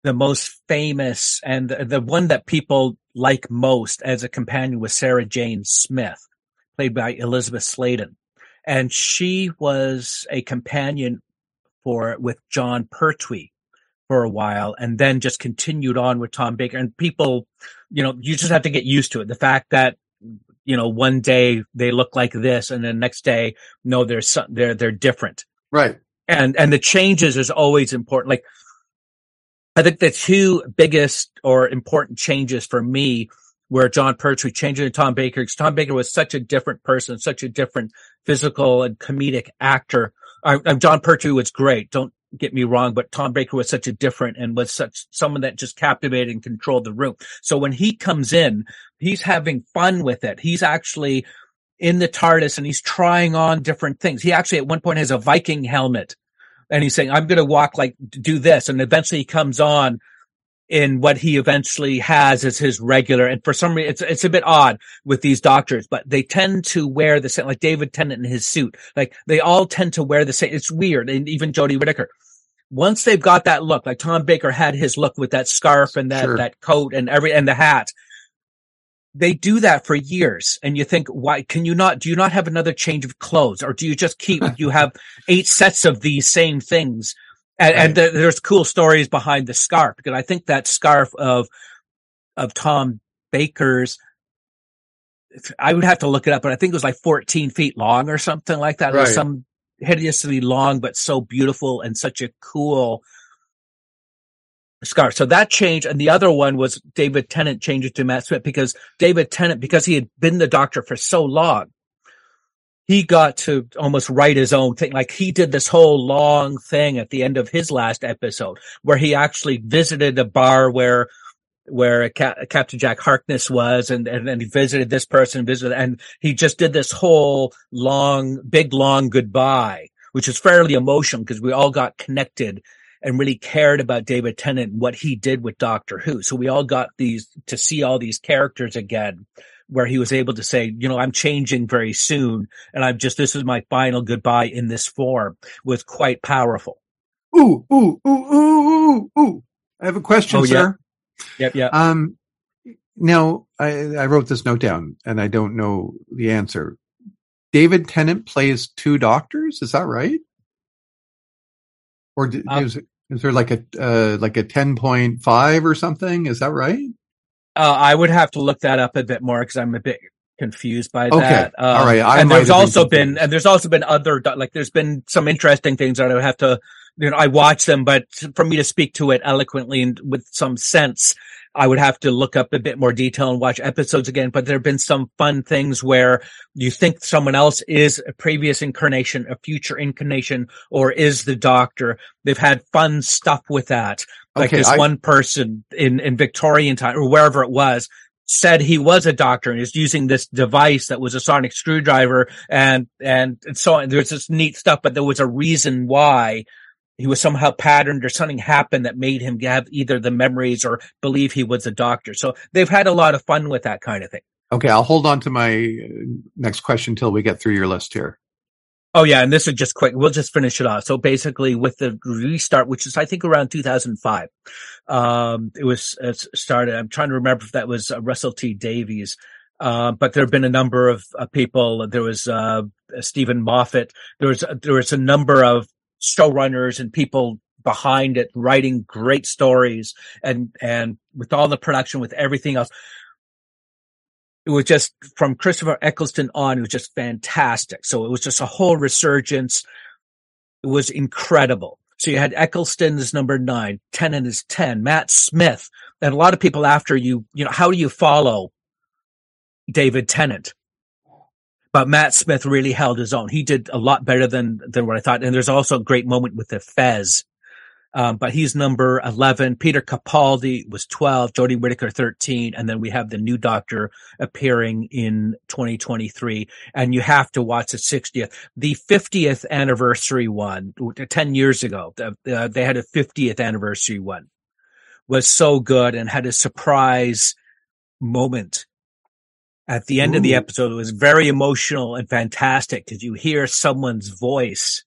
the most famous and the, the one that people like most as a companion was Sarah Jane Smith, played by Elizabeth Sladen. And she was a companion for with Jon Pertwee for a while and then just continued on with Tom Baker. And people, you know, you just have to get used to it. The fact that you know, one day they look like this and the next day, no, they're, they're, they're different. Right. And, and the changes is always important. Like, I think the two biggest or important changes for me were Jon Pertwee changing to Tom Baker because Tom Baker was such a different person, such a different physical and comedic actor. I, I, Jon Pertwee was great. Don't get me wrong, but Tom Baker was such a different and was such someone that just captivated and controlled the room. So when he comes in, he's having fun with it. He's actually in the TARDIS and he's trying on different things. He actually at one point has a Viking helmet and he's saying, I'm going to walk like do this. And eventually he comes on in what he eventually has as his regular. And for some reason, it's, it's a bit odd with these doctors, but they tend to wear the same, like David Tennant in his suit. Like they all tend to wear the same. It's weird. And even Jodie Whittaker. Once they've got that look, like Tom Baker had his look with that scarf and that, sure. that coat and every, and the hat. they do that for years and you think why can you not do you not have another change of clothes or do you just keep you have eight sets of these same things and, Right. and there, there's cool stories behind the scarf because i think that scarf of of tom baker's i would have to look it up but i think it was like 14 feet long or something like that it was some hideously long but so beautiful and such a cool scarf. So that changed. And the other one was David Tennant changed it to Matt Smith because David Tennant, because he had been the doctor for so long, he got to almost write his own thing. Like he did this whole long thing at the end of his last episode where he actually visited a bar where where Ca- Captain Jack Harkness was and, and, and he visited this person, visited, and he just did this whole long, big, long goodbye, which is fairly emotional because we all got connected and really cared about David Tennant and what he did with Doctor Who. So we all got these to see all these characters again where he was able to say, you know, I'm changing very soon and I'm just, this is my final goodbye in this form was quite powerful. Ooh, ooh, ooh, ooh, ooh, ooh. I have a question, Oh, sir. Yep. Yep. Um, now I, I wrote this note down and I don't know the answer. David Tennant plays two doctors. Is that right? Or d Um, is, is there like a, uh, like a 10.5 or something? Is that right? Uh, I would have to look that up a bit more because I'm a bit confused by Okay. that. Um, All right. I and there's have been also been, and there's also been other, like there's been some interesting things that I would have to, you know, I watch them, but for me to speak to it eloquently and with some sense, I would have to look up a bit more detail and watch episodes again. But there have been some fun things where you think someone else is a previous incarnation, a future incarnation, or is the doctor. They've had fun stuff with that. Like Okay, this I- one person in, in Victorian time or wherever it was said he was a doctor and is using this device that was a sonic screwdriver and, and, and so on. There's this neat stuff, but there was a reason why he was somehow patterned or something happened that made him have either the memories or believe he was a doctor. So they've had a lot of fun with that kind of thing. Okay. I'll hold on to my uh, next question till we get through your list here. Oh yeah, and this is just quick. We'll just finish it off. So basically, with the restart, which is I think around 2005, um, it was uh, started. I'm trying to remember if that was uh, Russell T Davies, uh, but there have been a number of uh, people. There was uh, Steven Moffat. There was there was a number of showrunners and people behind it writing great stories, and and with all the production, with everything else it was just from Christopher Eccleston on, it was just fantastic. So it was just a whole resurgence. It was incredible. So you had Eccleston as number nine, Tennant is 10, Matt Smith, and a lot of people after you, you know, how do you follow David Tennant? But Matt Smith really held his own. He did a lot better than, than what I thought. And there's also a great moment with the Fez. Um, but he's number 11. Peter Capaldi was 12, Jodie Whittaker 13, and then we have the new doctor appearing in 2023. And you have to watch the 60th. The 50th anniversary one, 10 years ago, uh, they had a 50th anniversary one, was so good and had a surprise moment at the end of the episode. It was very emotional and fantastic because you hear someone's voice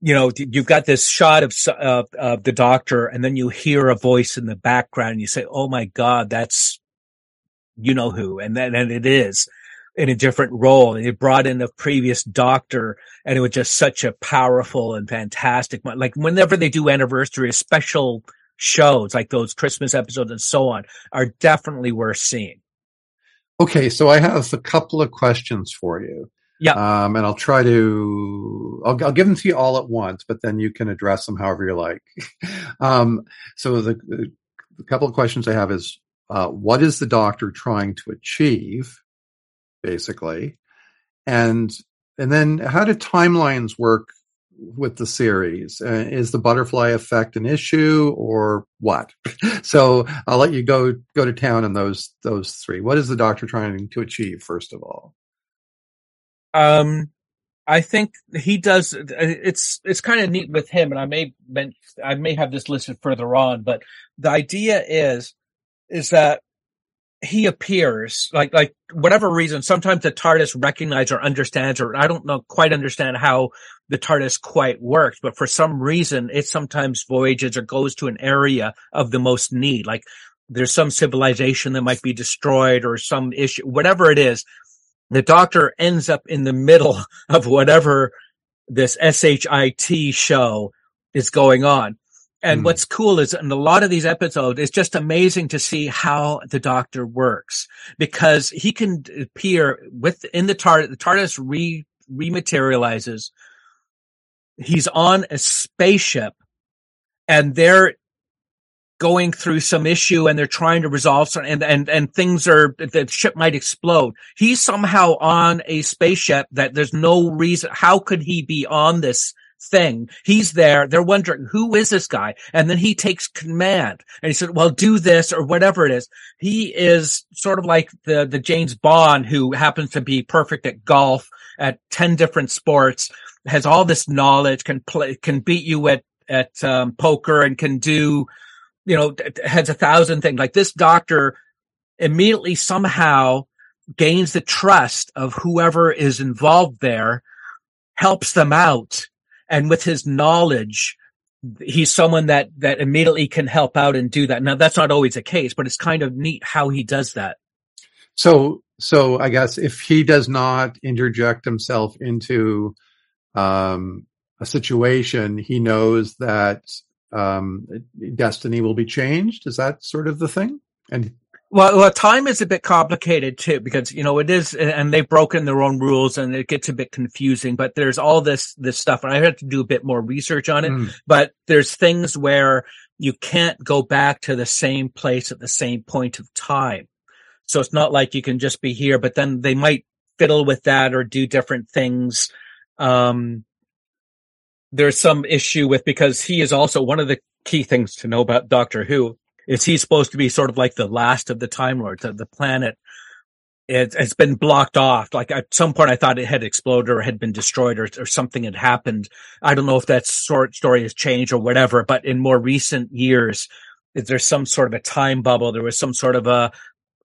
you know, you've got this shot of, of, of the doctor and then you hear a voice in the background and you say, Oh my God, that's, you know who. And then, and it is in a different role. And it brought in a previous doctor and it was just such a powerful and fantastic, like whenever they do anniversary, special shows like those Christmas episodes and so on are definitely worth seeing. Okay. So I have a couple of questions for you. Yeah. Um, and I'll try to, I'll, I'll give them to you all at once, but then you can address them however you like. um, so the, the, couple of questions I have is, uh, what is the doctor trying to achieve, basically? And, and then how do timelines work with the series? Uh, is the butterfly effect an issue or what? so I'll let you go, go to town on those, those three. What is the doctor trying to achieve, first of all? Um, I think he does. It's it's kind of neat with him, and I may I may have this listed further on, but the idea is is that he appears like like whatever reason. Sometimes the TARDIS recognizes or understands, or I don't know quite understand how the TARDIS quite works, but for some reason it sometimes voyages or goes to an area of the most need. Like there's some civilization that might be destroyed or some issue, whatever it is. The doctor ends up in the middle of whatever this SHIT show is going on. And Hmm. what's cool is in a lot of these episodes, it's just amazing to see how the doctor works because he can appear within the TARDIS. The TARDIS re rematerializes. He's on a spaceship and they're going through some issue and they're trying to resolve some and, and, and things are, the ship might explode. He's somehow on a spaceship that there's no reason. How could he be on this thing? He's there. They're wondering, who is this guy? And then he takes command and he said, well, do this or whatever it is. He is sort of like the, the James Bond who happens to be perfect at golf at 10 different sports, has all this knowledge, can play, can beat you at, at, um, poker and can do, you know, has a thousand things. Like this doctor immediately somehow gains the trust of whoever is involved there, helps them out. And with his knowledge, he's someone that, that immediately can help out and do that. Now that's not always the case, but it's kind of neat how he does that. So, so I guess if he does not interject himself into um, a situation, he knows that um, destiny will be changed. Is that sort of the thing? And Well, well, time is a bit complicated too because you know it is, and they've broken their own rules, and it gets a bit confusing. But there's all this this stuff, and I had to do a bit more research on it. Mm. But there's things where you can't go back to the same place at the same point of time. So it's not like you can just be here, but then they might fiddle with that or do different things. Um, there's some issue with because he is also one of the key things to know about Doctor Who is he's supposed to be sort of like the last of the Time Lords, the, the planet. It, it's been blocked off. Like at some point, I thought it had exploded or had been destroyed or, or something had happened. I don't know if that sort story has changed or whatever, but in more recent years, is there some sort of a time bubble? There was some sort of a,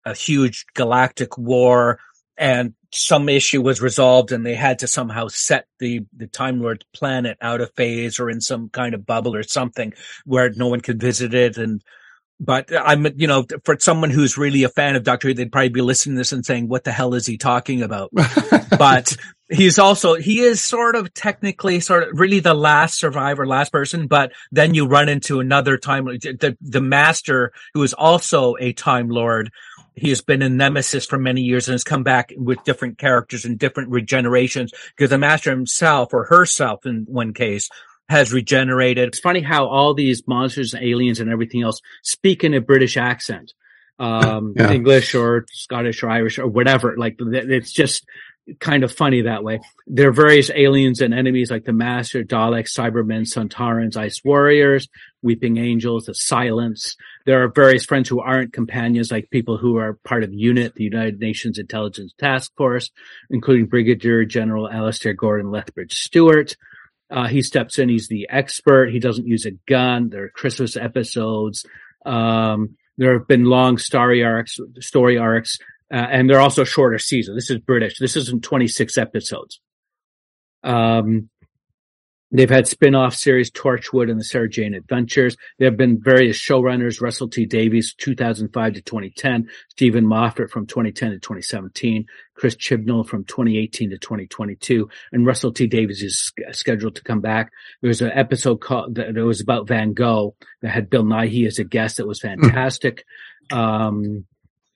a huge galactic war and some issue was resolved and they had to somehow set the, the Time Lord planet out of phase or in some kind of bubble or something where no one could visit it. And, but I'm, you know, for someone who's really a fan of Doctor Who, they'd probably be listening to this and saying, what the hell is he talking about? but he's also, he is sort of technically sort of really the last survivor, last person, but then you run into another time, the, the master who is also a time lord. He has been a nemesis for many years and has come back with different characters and different regenerations because the master himself or herself in one case has regenerated. It's funny how all these monsters and aliens and everything else speak in a British accent, um, Yeah. English or Scottish or Irish or whatever. Like it's just kind of funny that way. There are various aliens and enemies like the Master, Daleks, Cybermen, Sontarans, Ice Warriors, Weeping Angels, the Silence. There are various friends who aren't companions, like people who are part of UNIT, the United Nations Intelligence Task Force, including Brigadier General Alistair Gordon Lethbridge Stewart. Uh, he steps in. He's the expert. He doesn't use a gun. There are Christmas episodes. Um, there have been long story arcs, story arcs, uh, and they're also shorter seasons. This is British. This isn't 26 episodes. Um, they've had spin-off series Torchwood and the Sarah Jane Adventures. There have been various showrunners, Russell T Davies, 2005 to 2010, Steven Moffat from 2010 to 2017, Chris Chibnall from 2018 to 2022, and Russell T Davies is scheduled to come back. There was an episode called that was about Van Gogh that had Bill Nighy as a guest that was fantastic. Um,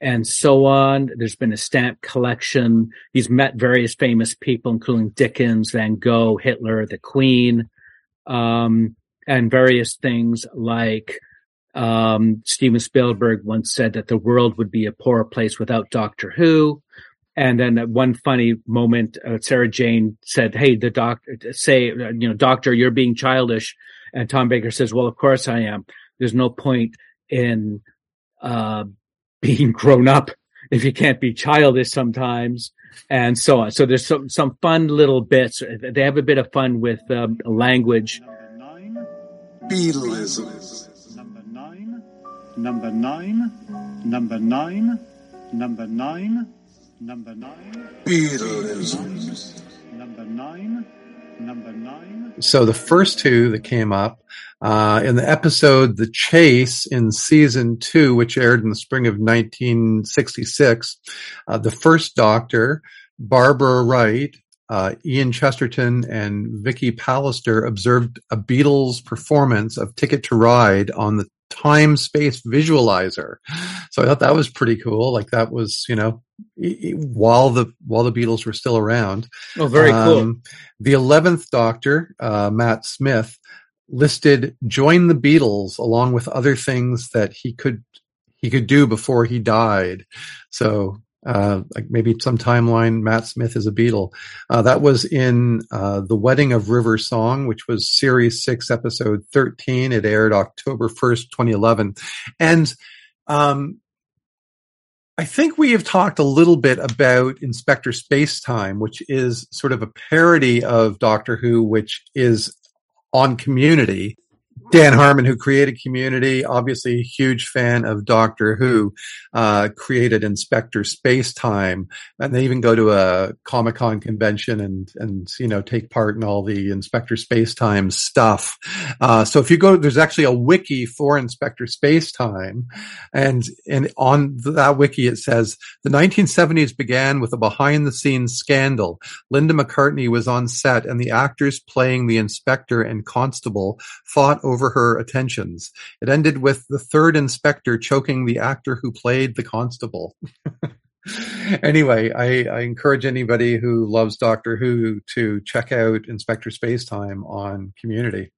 and so on. There's been a stamp collection. He's met various famous people, including Dickens, Van Gogh, Hitler, the Queen, um, and various things like um, Steven Spielberg once said that the world would be a poorer place without Doctor Who. And then at one funny moment, uh, Sarah Jane said, "Hey, the doctor, say, you know, doctor, you're being childish." And Tom Baker says, "Well, of course I am. There's no point in uh, being grown up if you can't be childish sometimes and so on so there's some some fun little bits they have a bit of fun with um, language Beatleism. Number nine, number nine, number nine, number nine, number nine, Beatleism. number nine, number nine, So the first two that came up uh, in the episode "The Chase" in season two, which aired in the spring of 1966, uh, the first Doctor, Barbara Wright, uh, Ian Chesterton, and Vicki Pallister observed a Beatles performance of "Ticket to Ride" on the time space visualizer. So I thought that was pretty cool. Like that was, you know, while the while the Beatles were still around. Oh, very cool. Um, the eleventh Doctor, uh, Matt Smith, listed "Join the Beatles" along with other things that he could he could do before he died. So. Uh, like maybe some timeline. Matt Smith is a Beatle. Uh, that was in uh, the Wedding of River Song, which was series six, episode thirteen. It aired October first, twenty eleven, and um, I think we have talked a little bit about Inspector Spacetime, which is sort of a parody of Doctor Who, which is on Community. Dan Harmon, who created Community, obviously a huge fan of Doctor Who, uh, created Inspector Spacetime, and they even go to a Comic Con convention and and you know take part in all the Inspector Spacetime stuff. Uh, so if you go, there's actually a wiki for Inspector Spacetime, and and on that wiki it says the 1970s began with a behind the scenes scandal. Linda McCartney was on set, and the actors playing the inspector and constable fought over her attentions. It ended with the third inspector choking the actor who played the constable. anyway, I, I encourage anybody who loves Doctor Who to check out Inspector Spacetime on Community.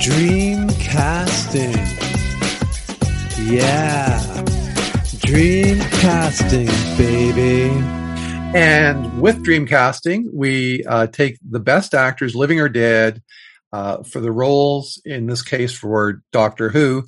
Dream casting. Yeah. Dream casting, baby. And with Dreamcasting, we uh, take the best actors, living or dead, uh, for the roles, in this case for Doctor Who.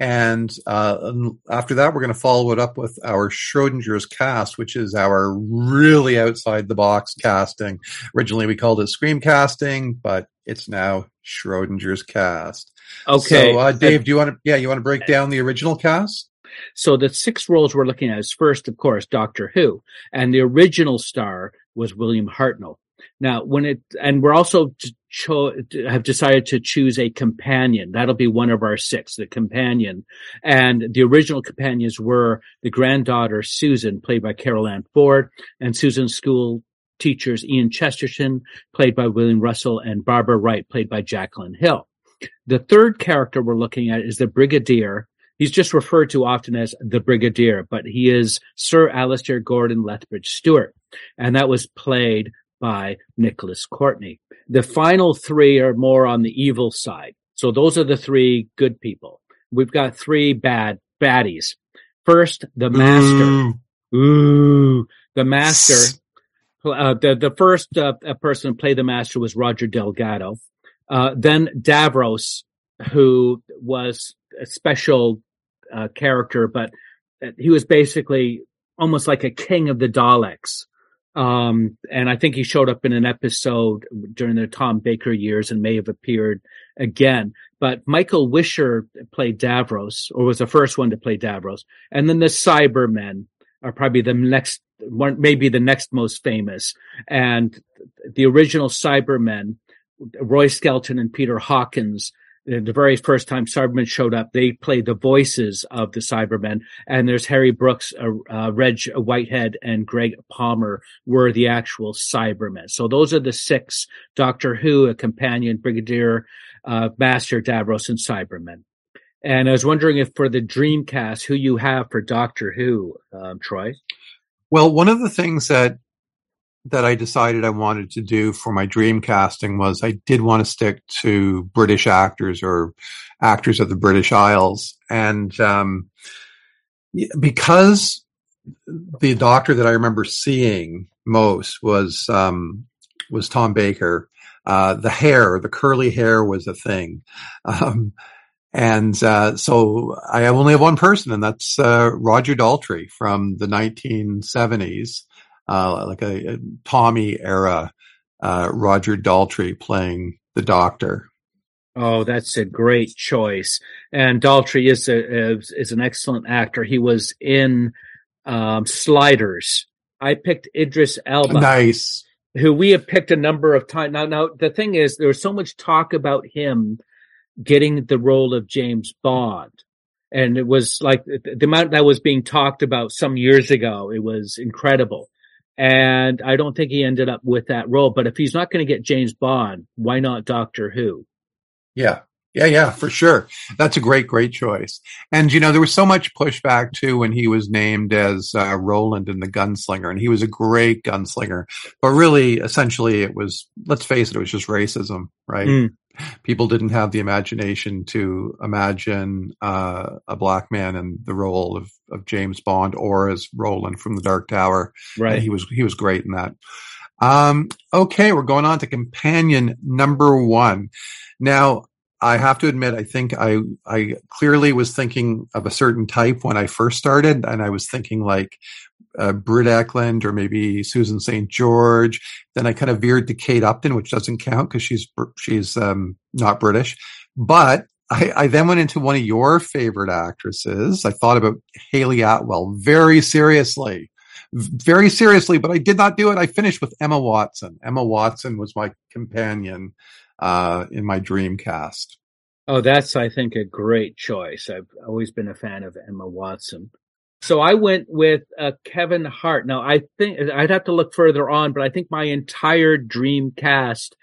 And uh, after that, we're going to follow it up with our Schrodinger's cast, which is our really outside the box casting. Originally, we called it Scream casting, but it's now Schrodinger's cast. Okay. So, uh, Dave, do you want to? Yeah, you want to break down the original cast? So the six roles we're looking at is first, of course, Doctor Who, and the original star was William Hartnell. Now, when it and we're also cho- have decided to choose a companion. That'll be one of our six, the companion. And the original companions were the granddaughter Susan, played by Carole Ann Ford, and Susan's school teachers Ian Chesterton, played by William Russell, and Barbara Wright, played by Jacqueline Hill. The third character we're looking at is the Brigadier, He's just referred to often as the Brigadier, but he is Sir Alistair Gordon Lethbridge Stewart. And that was played by Nicholas Courtney. The final three are more on the evil side. So those are the three good people. We've got three bad baddies. First, the master. Ooh, the master. Uh, the the first uh, person to play the master was Roger Delgado. Uh, then Davros, who was a special uh, character, but he was basically almost like a king of the Daleks. Um, and I think he showed up in an episode during the Tom Baker years and may have appeared again. But Michael Wisher played Davros, or was the first one to play Davros. And then the Cybermen are probably the next one, maybe the next most famous. And the original Cybermen, Roy Skelton and Peter Hawkins, the very first time Cybermen showed up, they played the voices of the Cybermen. And there's Harry Brooks, uh, uh, Reg Whitehead, and Gregg Palmer were the actual Cybermen. So those are the six Doctor Who, a companion, Brigadier, uh, Master, Davros, and Cybermen. And I was wondering if for the Dreamcast, who you have for Doctor Who, um, Troy? Well, one of the things that that I decided I wanted to do for my dream casting was I did want to stick to British actors or actors of the British Isles. And um, because the doctor that I remember seeing most was um, was Tom Baker, uh, the hair, the curly hair was a thing. Um, and uh, so I only have one person, and that's uh, Roger Daltrey from the 1970s uh, like a, a, Tommy era uh, Roger Daltrey playing the Doctor. Oh, that's a great choice. And Daltrey is a, is, is an excellent actor. He was in um, Sliders. I picked Idris Elba. Nice. who we have picked a number of times. Now, now the thing is, there was so much talk about him getting the role of James Bond. And it was like the the amount that was being talked about some years ago. It was incredible. And I don't think he ended up with that role. But if he's not going to get James Bond, why not Doctor Who? Yeah. Yeah, yeah, for sure. That's a great, great choice. And you know, there was so much pushback too when he was named as uh, Roland in the Gunslinger, and he was a great gunslinger. But really, essentially, it was let's face it, it was just racism, right? Mm. People didn't have the imagination to imagine uh, a black man in the role of, of James Bond or as Roland from the Dark Tower. Right. And he was he was great in that. Um, okay, we're going on to companion number one. Now, I have to admit, I think I I clearly was thinking of a certain type when I first started, and I was thinking like uh, Britt Ekland or maybe Susan St. George. Then I kind of veered to Kate Upton, which doesn't count because she's she's um, not British. But I, I then went into one of your favorite actresses. I thought about Hayley Atwell very seriously, very seriously, but I did not do it. I finished with Emma Watson. Emma Watson was my companion uh, in my dream cast. Oh, that's, I think, a great choice. I've always been a fan of Emma Watson. So I went with uh, Kevin Hart. Now, I think I'd have to look further on, but I think my entire dream cast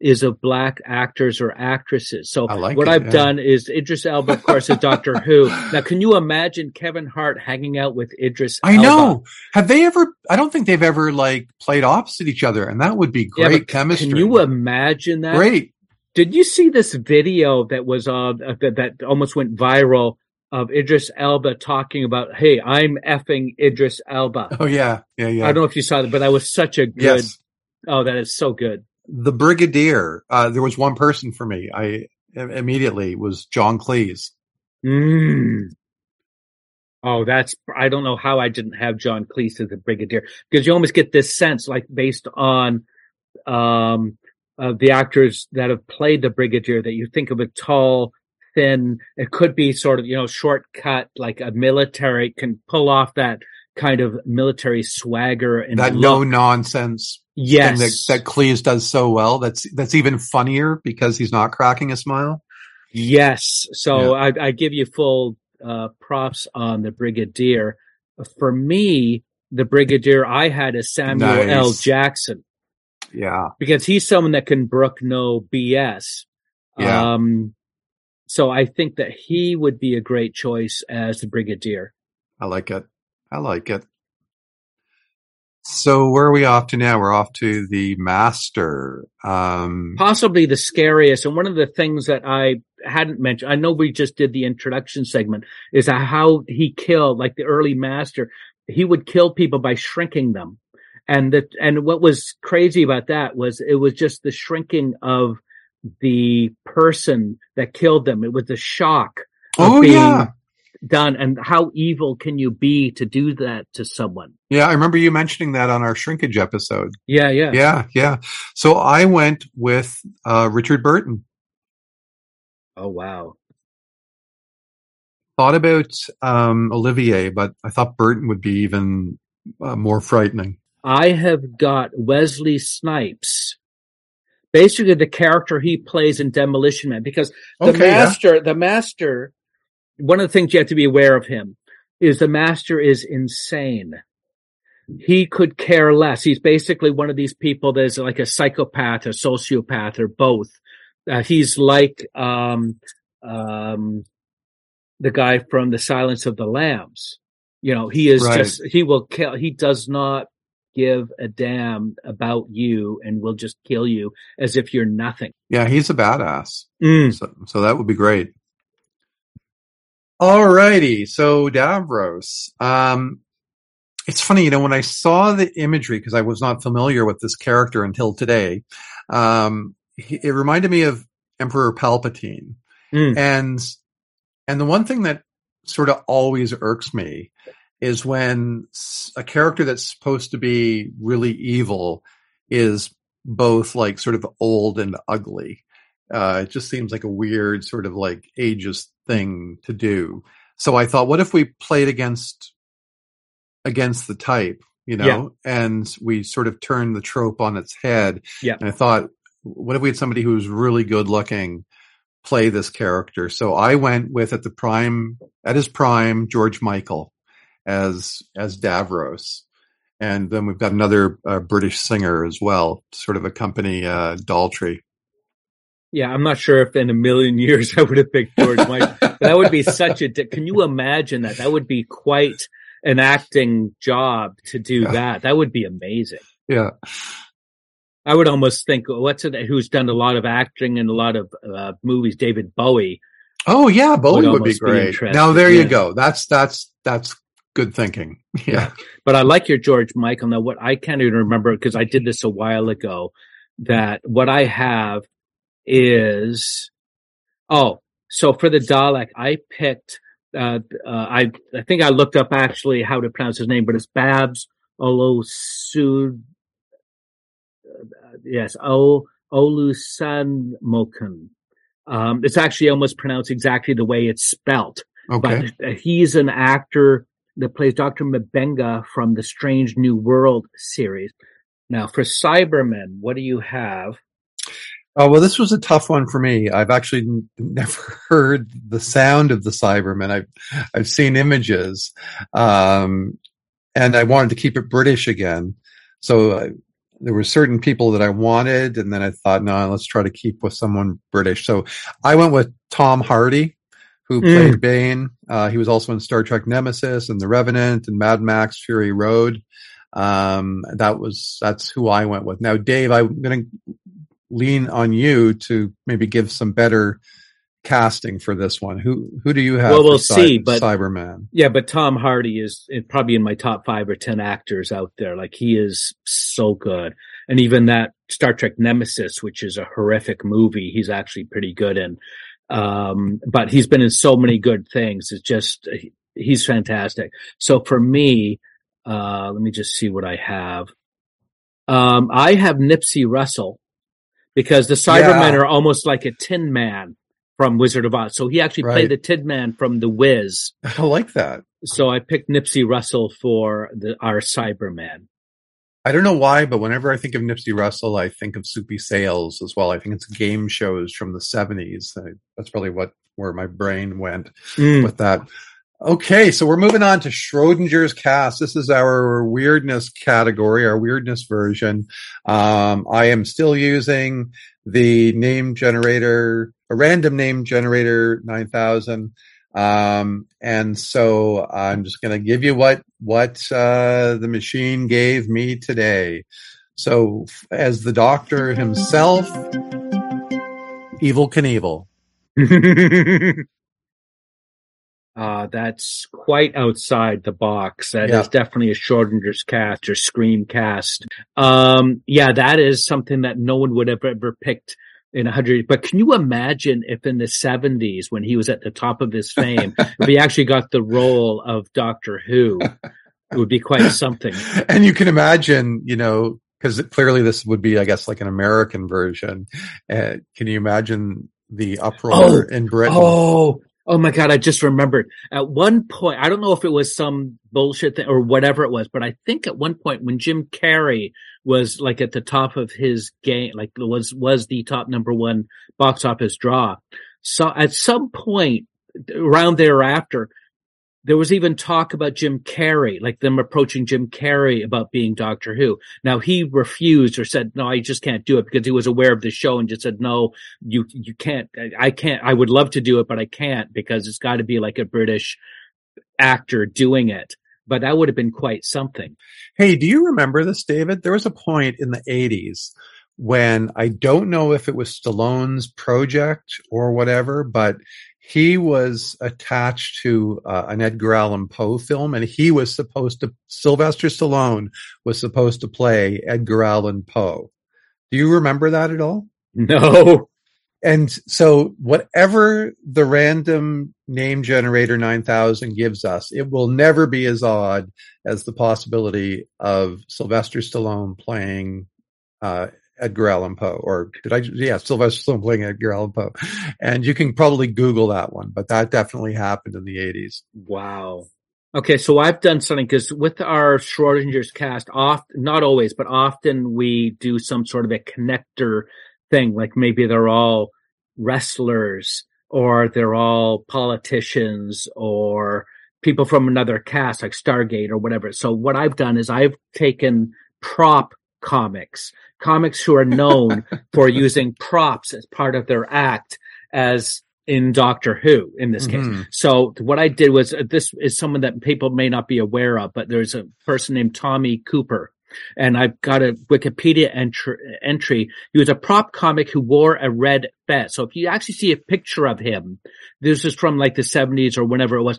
is of black actors or actresses. So like what it, I've yeah. done is Idris Elba, of course, is Doctor Who. Now, can you imagine Kevin Hart hanging out with Idris I Elba? know. Have they ever? I don't think they've ever like played opposite each other, and that would be great but chemistry. Can you imagine that? Great. Did you see this video that was uh, that, that almost went viral of Idris Elba talking about, "Hey, I'm effing Idris Elba." Oh yeah, yeah, yeah. I don't know if you saw that, but that was such a good. yes, Oh, that is so good. The Brigadier. Uh, there was one person for me. I immediately was John Cleese. Mm. Oh, that's. I don't know how I didn't have John Cleese as the Brigadier because you almost get this sense, like based on um, uh, the actors that have played the Brigadier, that you think of a tall, thin. It could be sort of you know shortcut, like a military can pull off that kind of military swagger and that no nonsense yes, that, that Cleese does so well. That's that's even funnier because he's not cracking a smile. Yes. So I, I give you full uh, props on the Brigadier. For me, the Brigadier I had is Samuel Nice. L. Jackson Yeah, because he's someone that can brook no BS. Yeah. Um, so I think that he would be a great choice as the Brigadier. I like it. I like it. So where are we off to now? We're off to the master. Um, Possibly the scariest. And one of the things that I hadn't mentioned, I know we just did the introduction segment, is how he killed, like the early master, he would kill people by shrinking them. And that, and what was crazy about that was it was just the shrinking of the person that killed them. It was the shock of oh being yeah, done. And how evil can you be to do that to someone? yeah. I remember you mentioning that on our shrinkage episode. Yeah, yeah. Yeah, yeah. So I went with uh, Richard Burton. Oh, wow. Thought about um, Olivier, but I thought Burton would be even uh, more frightening. I have got Wesley Snipes, basically the character he plays in Demolition Man, because the Okay, yeah. master, the master, one of the things you have to be aware of him is the master is insane. He could care less. He's basically one of these people that's like a psychopath, a sociopath, or both. Uh, he's like um, um, the guy from The Silence of the Lambs. You know, he is Right. just he will kill. He does not give a damn about you and will just kill you as if you're nothing. Yeah, he's a badass. Mm. So, so that would be great. Alrighty, so Davros. Um, it's funny, you know, when I saw the imagery, because I was not familiar with this character until today, um, it reminded me of Emperor Palpatine. Mm. And and the one thing that sort of always irks me is when a character that's supposed to be really evil is both like sort of old and ugly. Uh, it just seems like a weird sort of like ageist thing to do. So I thought, what if we played against against the type? you know, and we sort of turned the trope on its head. Yeah. And I thought, what if we had somebody who was really good looking play this character? So I went with at the prime, at his prime, George Michael as, as Davros. And then we've got another uh, British singer as well, sort of accompany uh, Daltrey. Yeah, I'm not sure if in a million years I would have picked George Michael. that would be such a. di- Can you imagine that? That would be quite an acting job to do Yeah. that. That would be amazing. Yeah. I would almost think what's it? Who's done a lot of acting in a lot of uh, movies? David Bowie. Oh yeah, Bowie would, be be great. interesting, now there you go. That's that's that's good thinking. Yeah. But I like your George Michael. Now, what I can't even remember because I did this a while ago. That what I have is oh, so for the Dalek, I picked. Uh, uh, I I think I looked up actually how to pronounce his name, but it's Babs Olosu. Uh, yes, O Olusanmokun. Um, it's actually almost pronounced exactly the way it's spelt. Okay. But he's an actor that plays Dr. M'Benga from the Strange New World series. Now, for Cybermen, what do you have? Oh well, this was a tough one for me. I've actually n- never heard the sound of the Cybermen. I've I've seen images, um, and I wanted to keep it British again. So uh, there were certain people that I wanted, and then I thought, no, let's try to keep with someone British. So I went with Tom Hardy, who Mm. played Bane. Uh, he was also in Star Trek Nemesis and The Revenant and Mad Max Fury Road. Um, that was that's who I went with. Now, Dave, I'm going to lean on you to maybe give some better casting for this one. Who who do you have? Well, we'll see, but- Cyberman. Yeah, but Tom Hardy is is probably in my top five or ten actors out there. Like he is so good, and even that Star Trek Nemesis, which is a horrific movie, he's actually pretty good in. Um, but he's been in so many good things. It's just he's fantastic. So for me, uh, let me just see what I have. Um, I have Nipsey Russell because the Cybermen Yeah. are almost like a Tin Man from Wizard of Oz. So he actually Right. played the Tin Man from The Wiz. I like that. So I picked Nipsey Russell for the our Cyberman. I don't know why, but whenever I think of Nipsey Russell, I think of Soupy Sales as well. I think it's game shows from the seventies. That's probably what where my brain went mm. with that. Okay, so we're moving on to Schrodinger's cast. This is our weirdness category, our weirdness version. Um, I am still using the name generator, a random name generator 9000. Um, and so I'm just going to give you what, what, uh, the machine gave me today. So as the doctor himself, Evel Knievel. uh, that's quite outside the box. That is Yeah. definitely a Schrodinger's cast or Scream cast. Um, yeah, that is something that no one would have ever picked in a hundred. But can you imagine if in the seventies, when he was at the top of his fame, if he actually got the role of Doctor Who, it would be quite something. and you can imagine, you know, because clearly this would be, I guess, like an American version. Uh, can you imagine the uproar in Britain? Oh, oh my God. I just remembered at one point, I don't know if it was some bullshit thing or whatever it was, but I think at one point when Jim Carrey was like at the top of his game, like was, was the top number one box office draw. So at some point around thereafter, there was even talk about Jim Carrey, like them approaching Jim Carrey about being Doctor Who. Now he refused or said, no, I just can't do it because he was aware of the show and just said, no, you, you can't, I- can't, I would love to do it, but I can't because it's got to be like a British actor doing it. But that would have been quite something. Hey, do you remember this, David? There was a point in the 80s when I don't know if it was Stallone's project or whatever, but he was attached to uh, an Edgar Allan Poe film and he was supposed to, Sylvester Stallone was supposed to play Edgar Allan Poe. Do you remember that at all? No. And so whatever the random name generator 9000 gives us, it will never be as odd as the possibility of Sylvester Stallone playing, uh, Edgar Allan Poe, or did I? Yeah, Sylvester Stallone playing Edgar Allan Poe, and you can probably Google that one. But that definitely happened in the eighties. Wow. Okay, so I've done something because with our Schrodinger's cast, often not always, but often we do some sort of a connector thing. Like maybe they're all wrestlers, or they're all politicians, or people from another cast, like Stargate or whatever. So what I've done is I've taken prop comics, comics who are known for using props as part of their act, as in Doctor Who in this case. Mhm. So what I did was uh, this is someone that people may not be aware of, but there's a person named Tommy Cooper. And I've got a Wikipedia entry, entry. He was a prop comic who wore a red vest. So if you actually see a picture of him, this is from like the seventies or whenever it was.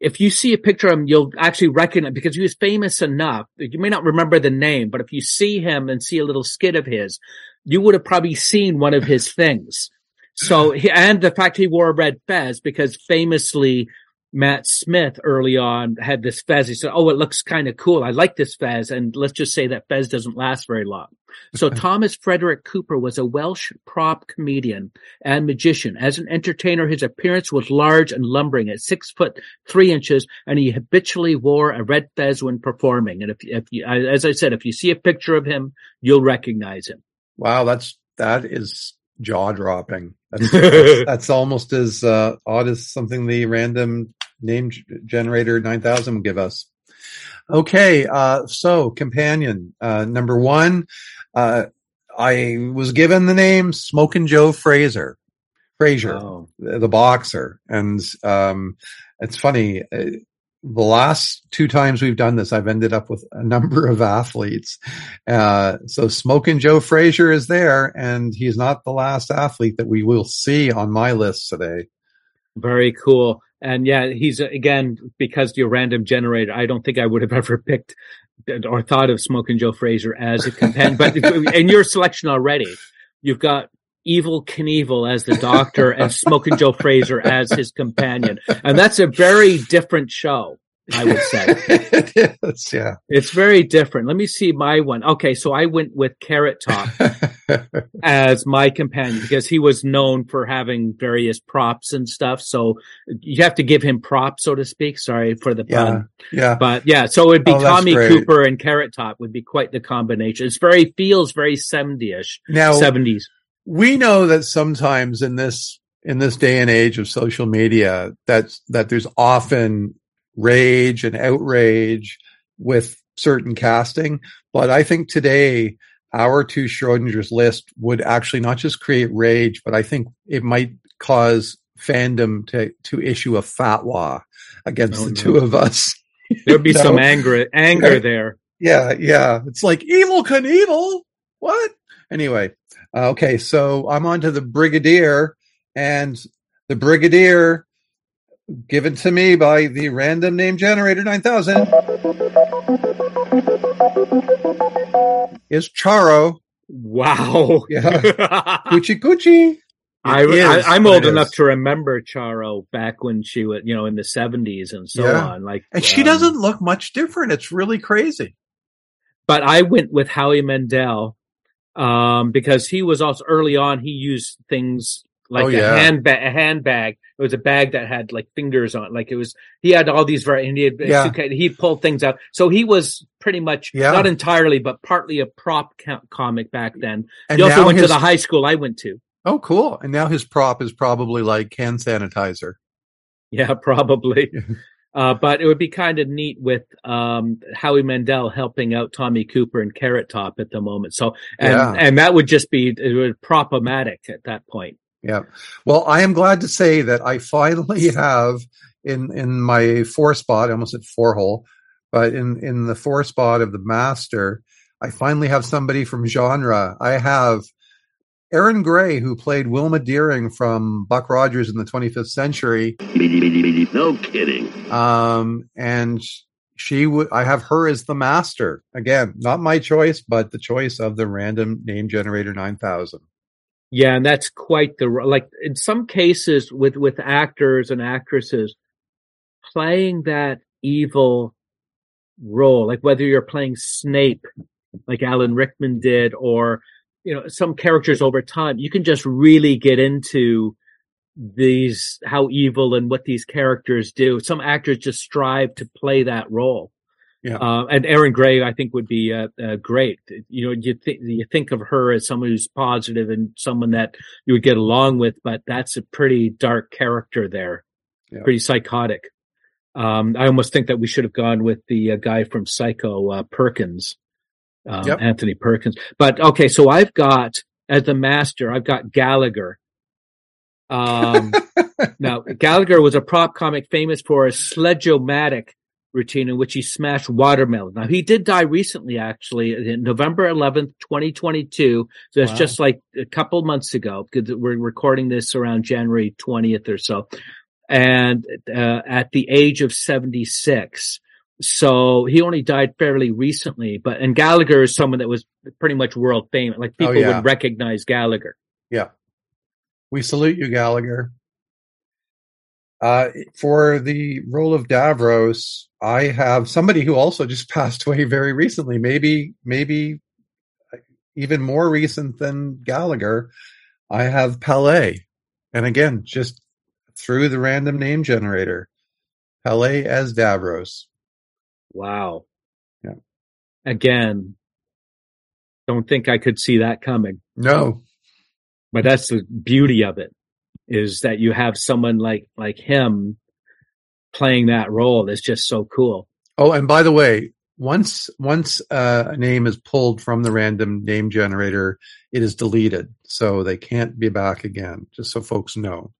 If you see a picture of him, you'll actually recognize because he was famous enough. You may not remember the name, but if you see him and see a little skit of his, you would have probably seen one of his things. So, and the fact he wore a red fez because famously Matt Smith early on had this fez. He said, Oh, it looks kind of cool. I like this fez. And let's just say that fez doesn't last very long. So Thomas Frederick Cooper was a Welsh prop comedian and magician. As an entertainer, his appearance was large and lumbering at six foot three inches, and he habitually wore a red fez when performing. And if, if you, as I said, if you see a picture of him, you'll recognize him. Wow, that's that is jaw dropping. That's, that's, that's almost as uh, odd as something the random name generator 9000 will give us. Okay, uh, so companion uh, number one, uh, I was given the name Smoking Joe Frazier, Frazier, Oh. the, boxer, and um, it's funny. Uh, the last two times we've done this, I've ended up with a number of athletes. Uh, so Smoking Joe Frazier is there, and he's not the last athlete that we will see on my list today. Very cool. And yeah, he's uh, again, because you're random generator, I don't think I would have ever picked or thought of Smoking Joe Frazier as a companion. but in your selection already, you've got Evel Knievel as the doctor and Smoking Joe Frazier as his companion. And that's a very different show, I would say. it is, yeah. It's very different. Let me see my one. Okay, so I went with Carrot Top as my companion because he was known for having various props and stuff. So you have to give him props, so to speak. Sorry for the pun. yeah. But yeah, so it'd be Oh, Tommy. Cooper and Carrot Top would be quite the combination. It's very, feels very 70ish, Now 70s. we know that sometimes in this in this day and age of social media that that there's often rage and outrage with certain casting but i think today our two schrodinger's list would actually not just create rage but i think it might cause fandom to to issue a fatwa against Oh, the no. two of us There'd be No. some anger, anger there. yeah, yeah. It's like evil can evil. What? Anyway, uh, okay. So I'm on to the Brigadier, and the Brigadier, given to me by the random name generator 9000, is Charo. Wow. Yeah. Cuchi cuchi. I, I, I'm old enough is. to remember Charo back when she was, you know, in the 70s and so Yeah. on. Like, And she um, doesn't look much different. It's really crazy. but I went with Howie Mandel um, because he was also early on. He used things like Oh, a yeah. handbag. A handbag. It was a bag that had like fingers on. it. Like it was. He had all these very. And he had, Yeah. he pulled things out. So he was pretty much Yeah. not entirely, but partly a prop comic back then. And he also went his, to the high school I went to. Oh, cool. And now his prop is probably like hand sanitizer. Yeah, probably. Uh, but it would be kind of neat with um, Howie Mandel helping out Tommy Cooper and Carrot Top at the moment. So, and Yeah. and that would just be it would problematic at that point. Yeah. Well, I am glad to say that I finally have in in my four spot, I almost at four hole, but in in the four spot of the master, I finally have somebody from genre. I have Erin Gray, who played Wilma Deering from Buck Rogers in the 25th century. No kidding. Um, and she would, I have her as the master. Again, not my choice, but the choice of the random name generator 9000. Yeah, and that's quite the like in some cases with with actors and actresses playing that evil role, like whether you're playing Snape, like Alan Rickman did, or you know some characters over time, you can just really get into these how evil and what these characters do. Some actors just strive to play that role. Yeah. Uh, and Erin Gray, I think, would be uh, uh, great. You know, you think you think of her as someone who's positive and someone that you would get along with, but that's a pretty dark character there, Yeah. pretty psychotic. Um, I almost think that we should have gone with the uh, guy from Psycho, uh, Perkins, um, Yep. Anthony Perkins. But okay, so I've got as the master, I've got Gallagher. Um, now Gallagher was a prop comic famous for a sledge-o-matic routine in which he smashed watermelon. Now he did die recently, actually, in November 11th, 2022. So it's Wow. just like a couple months ago because we're recording this around January 20th or so. And, uh, at the age of 76. So he only died fairly recently, but, and Gallagher is someone that was pretty much world famous. Like Oh, people yeah. would recognize Gallagher. Yeah. We salute you, Gallagher. Uh, for the role of Davros, I have somebody who also just passed away very recently, maybe, maybe even more recent than Gallagher. I have Pele. And again, just through the random name generator, Pele as Davros. Wow. Yeah. Again, don't think I could see that coming. No. But that's the beauty of it is that you have someone like like him playing that role that's just so cool. Oh, and by the way, once once uh, a name is pulled from the random name generator, it is deleted, so they can't be back again. Just so folks know.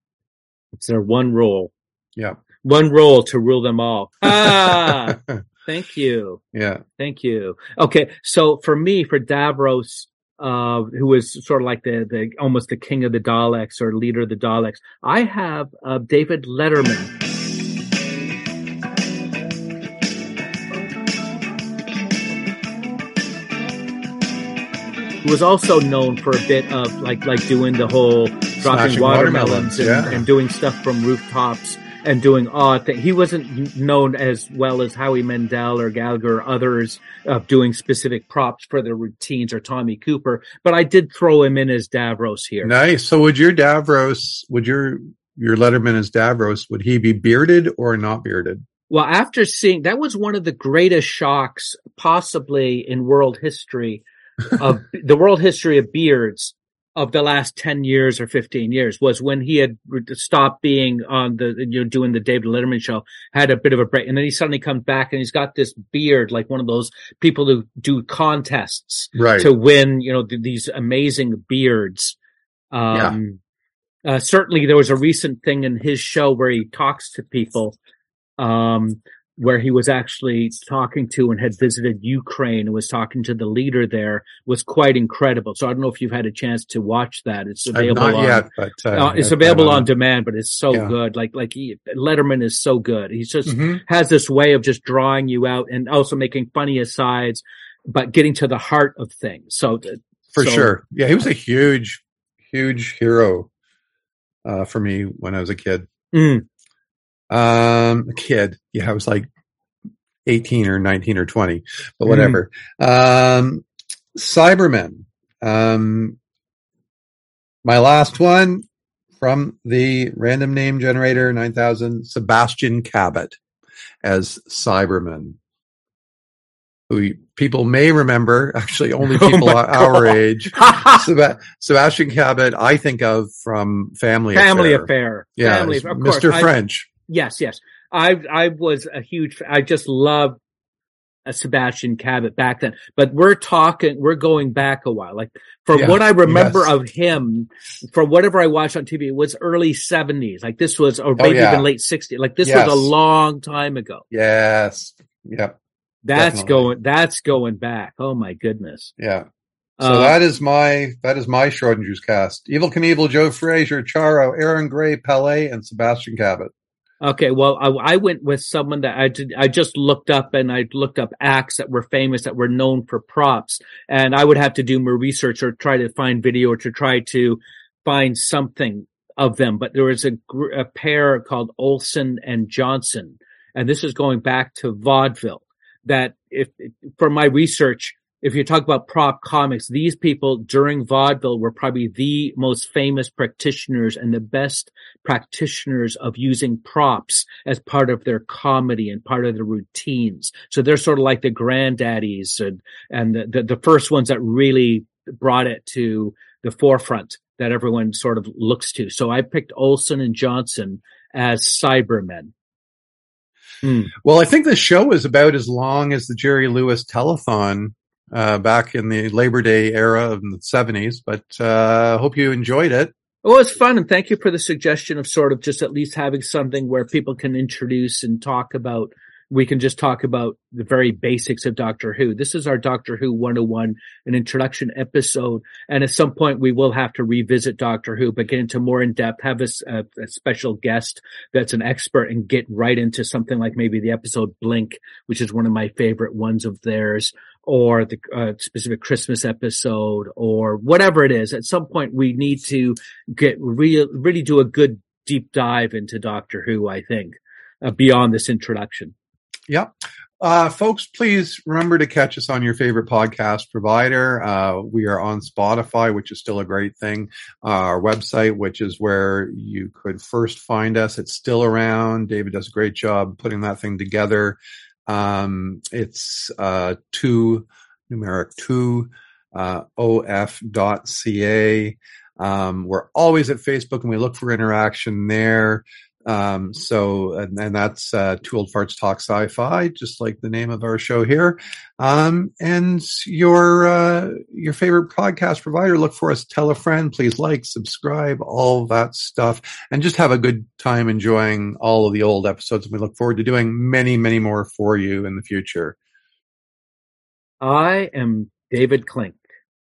It's their one role. Yeah. One role to rule them all. Ah, thank you. yeah. Thank you. Okay, so for me, for Davros, uh, who was sort of like the the almost the king of the Daleks or leader of the Daleks, I have uh, David Letterman. Who was also known for a bit of like like doing the whole dropping Smashing watermelons, watermelons, and, yeah. and doing stuff from rooftops and doing odd things. He wasn't known as well as Howie Mandel or Gallagher or others of doing specific props for their routines or Tommy Cooper, but I did throw him in as Davros here. Nice. So would your Davros, would your your Letterman as Davros, would he be bearded or not bearded? Well, after seeing that was one of the greatest shocks possibly in world history of the world history of beards of the last 10 years or 15 years was when he had stopped being on the, you know, doing the David Letterman show, had a bit of a break. And then he suddenly comes back and he's got this beard, like one of those people who do contests Right. to win, you know, th- these amazing beards. Um, uh, certainly there was a recent thing in his show where he talks to people, um, where he was actually talking to and had visited Ukraine and was talking to the leader there was quite incredible. So I don't know if you've had a chance to watch that. It's available not on, yet, but uh, uh, it's available on demand, but it's so Yeah. good. Like, like he, Letterman is so good. He just Mhm. has this way of just drawing you out and also making funny asides, but getting to the heart of things. So uh, for so- sure. Yeah, he was a huge, huge hero uh, for me when I was a kid. Mm. Um, a kid. Yeah, I was like 18 or 19 or 20, but Mm. whatever. Um, Cybermen. Um, my last one from the random name generator 9000, Sebastian Cabot as Cyberman. Who people may remember, actually only Oh people my our God. age. Seba- Sebastian Cabot, I think of from Family family Affair. affair. Yeah, family, of course. Mr. I- French. Yes, yes. I I was a huge. I just loved uh, Sebastian Cabot back then. But we're talking. We're going back a while. Like from Yeah, what I remember yes. of him, from whatever I watched on TV, it was early seventies. Like this was, or maybe Oh, yeah. even late sixties. Like this Yes. was a long time ago. Yes. Yep. That's Definitely. going. That's going back. Oh my goodness. Yeah. So Uh, that is my that is my Schrodinger's cast. Evel Knievel, Joe Frazier, Charo, Erin Gray, Pele, and Sebastian Cabot. Okay, well, I, I went with someone that I did, I just looked up and I looked up acts that were famous that were known for props, and I would have to do more research or try to find video or to try to find something of them. But there was a, a pair called Olsen and Johnson, and this is going back to vaudeville. That if from my research, if you talk about prop comics, these people during vaudeville were probably the most famous practitioners and the best practitioners of using props as part of their comedy and part of their routines. So they're sort of like the granddaddies and, and the, the, the first ones that really brought it to the forefront that everyone sort of looks to. So I picked Olsen and Johnson as Cybermen. Hmm. Well, I think the show is about as long as the Jerry Lewis telethon uh, back in the Labor Day era of the 70s, but uh, hope you enjoyed it. Well, was fun, and thank you for the suggestion of sort of just at least having something where people can introduce and talk about we can just talk about the very basics of Doctor Who. This is our Doctor Who 101, an introduction episode. And at some point we will have to revisit Doctor Who, but get into more in depth, have a, a, a, special guest that's an expert and get right into something like maybe the episode Blink, which is one of my favorite ones of theirs or the uh, specific Christmas episode or whatever it is. At some point we need to get real, really do a good deep dive into Doctor Who, I think, uh, beyond this introduction. Yep. Uh, folks, please remember to catch us on your favorite podcast provider. Uh, we are on Spotify, which is still a great thing. Uh, our website, which is where you could first find us. It's still around. David does a great job putting that thing together. Um, it's, uh, two, numeric two, uh, of.ca. Um, we're always at Facebook and we look for interaction there. Um, so, and, and that's uh, Two Old Farts Talk Sci-Fi, just like the name of our show here. Um, and your uh, your favorite podcast provider, look for us. Tell a friend, please like, subscribe, all that stuff, and just have a good time enjoying all of the old episodes. And we look forward to doing many, many more for you in the future. I am David Klink,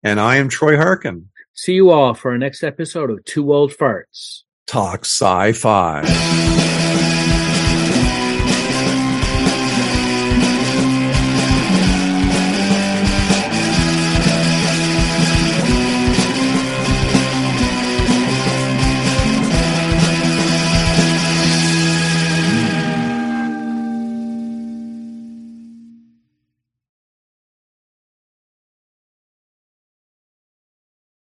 and I am Troy Harkin. See you all for our next episode of Two Old Farts talk sci fi.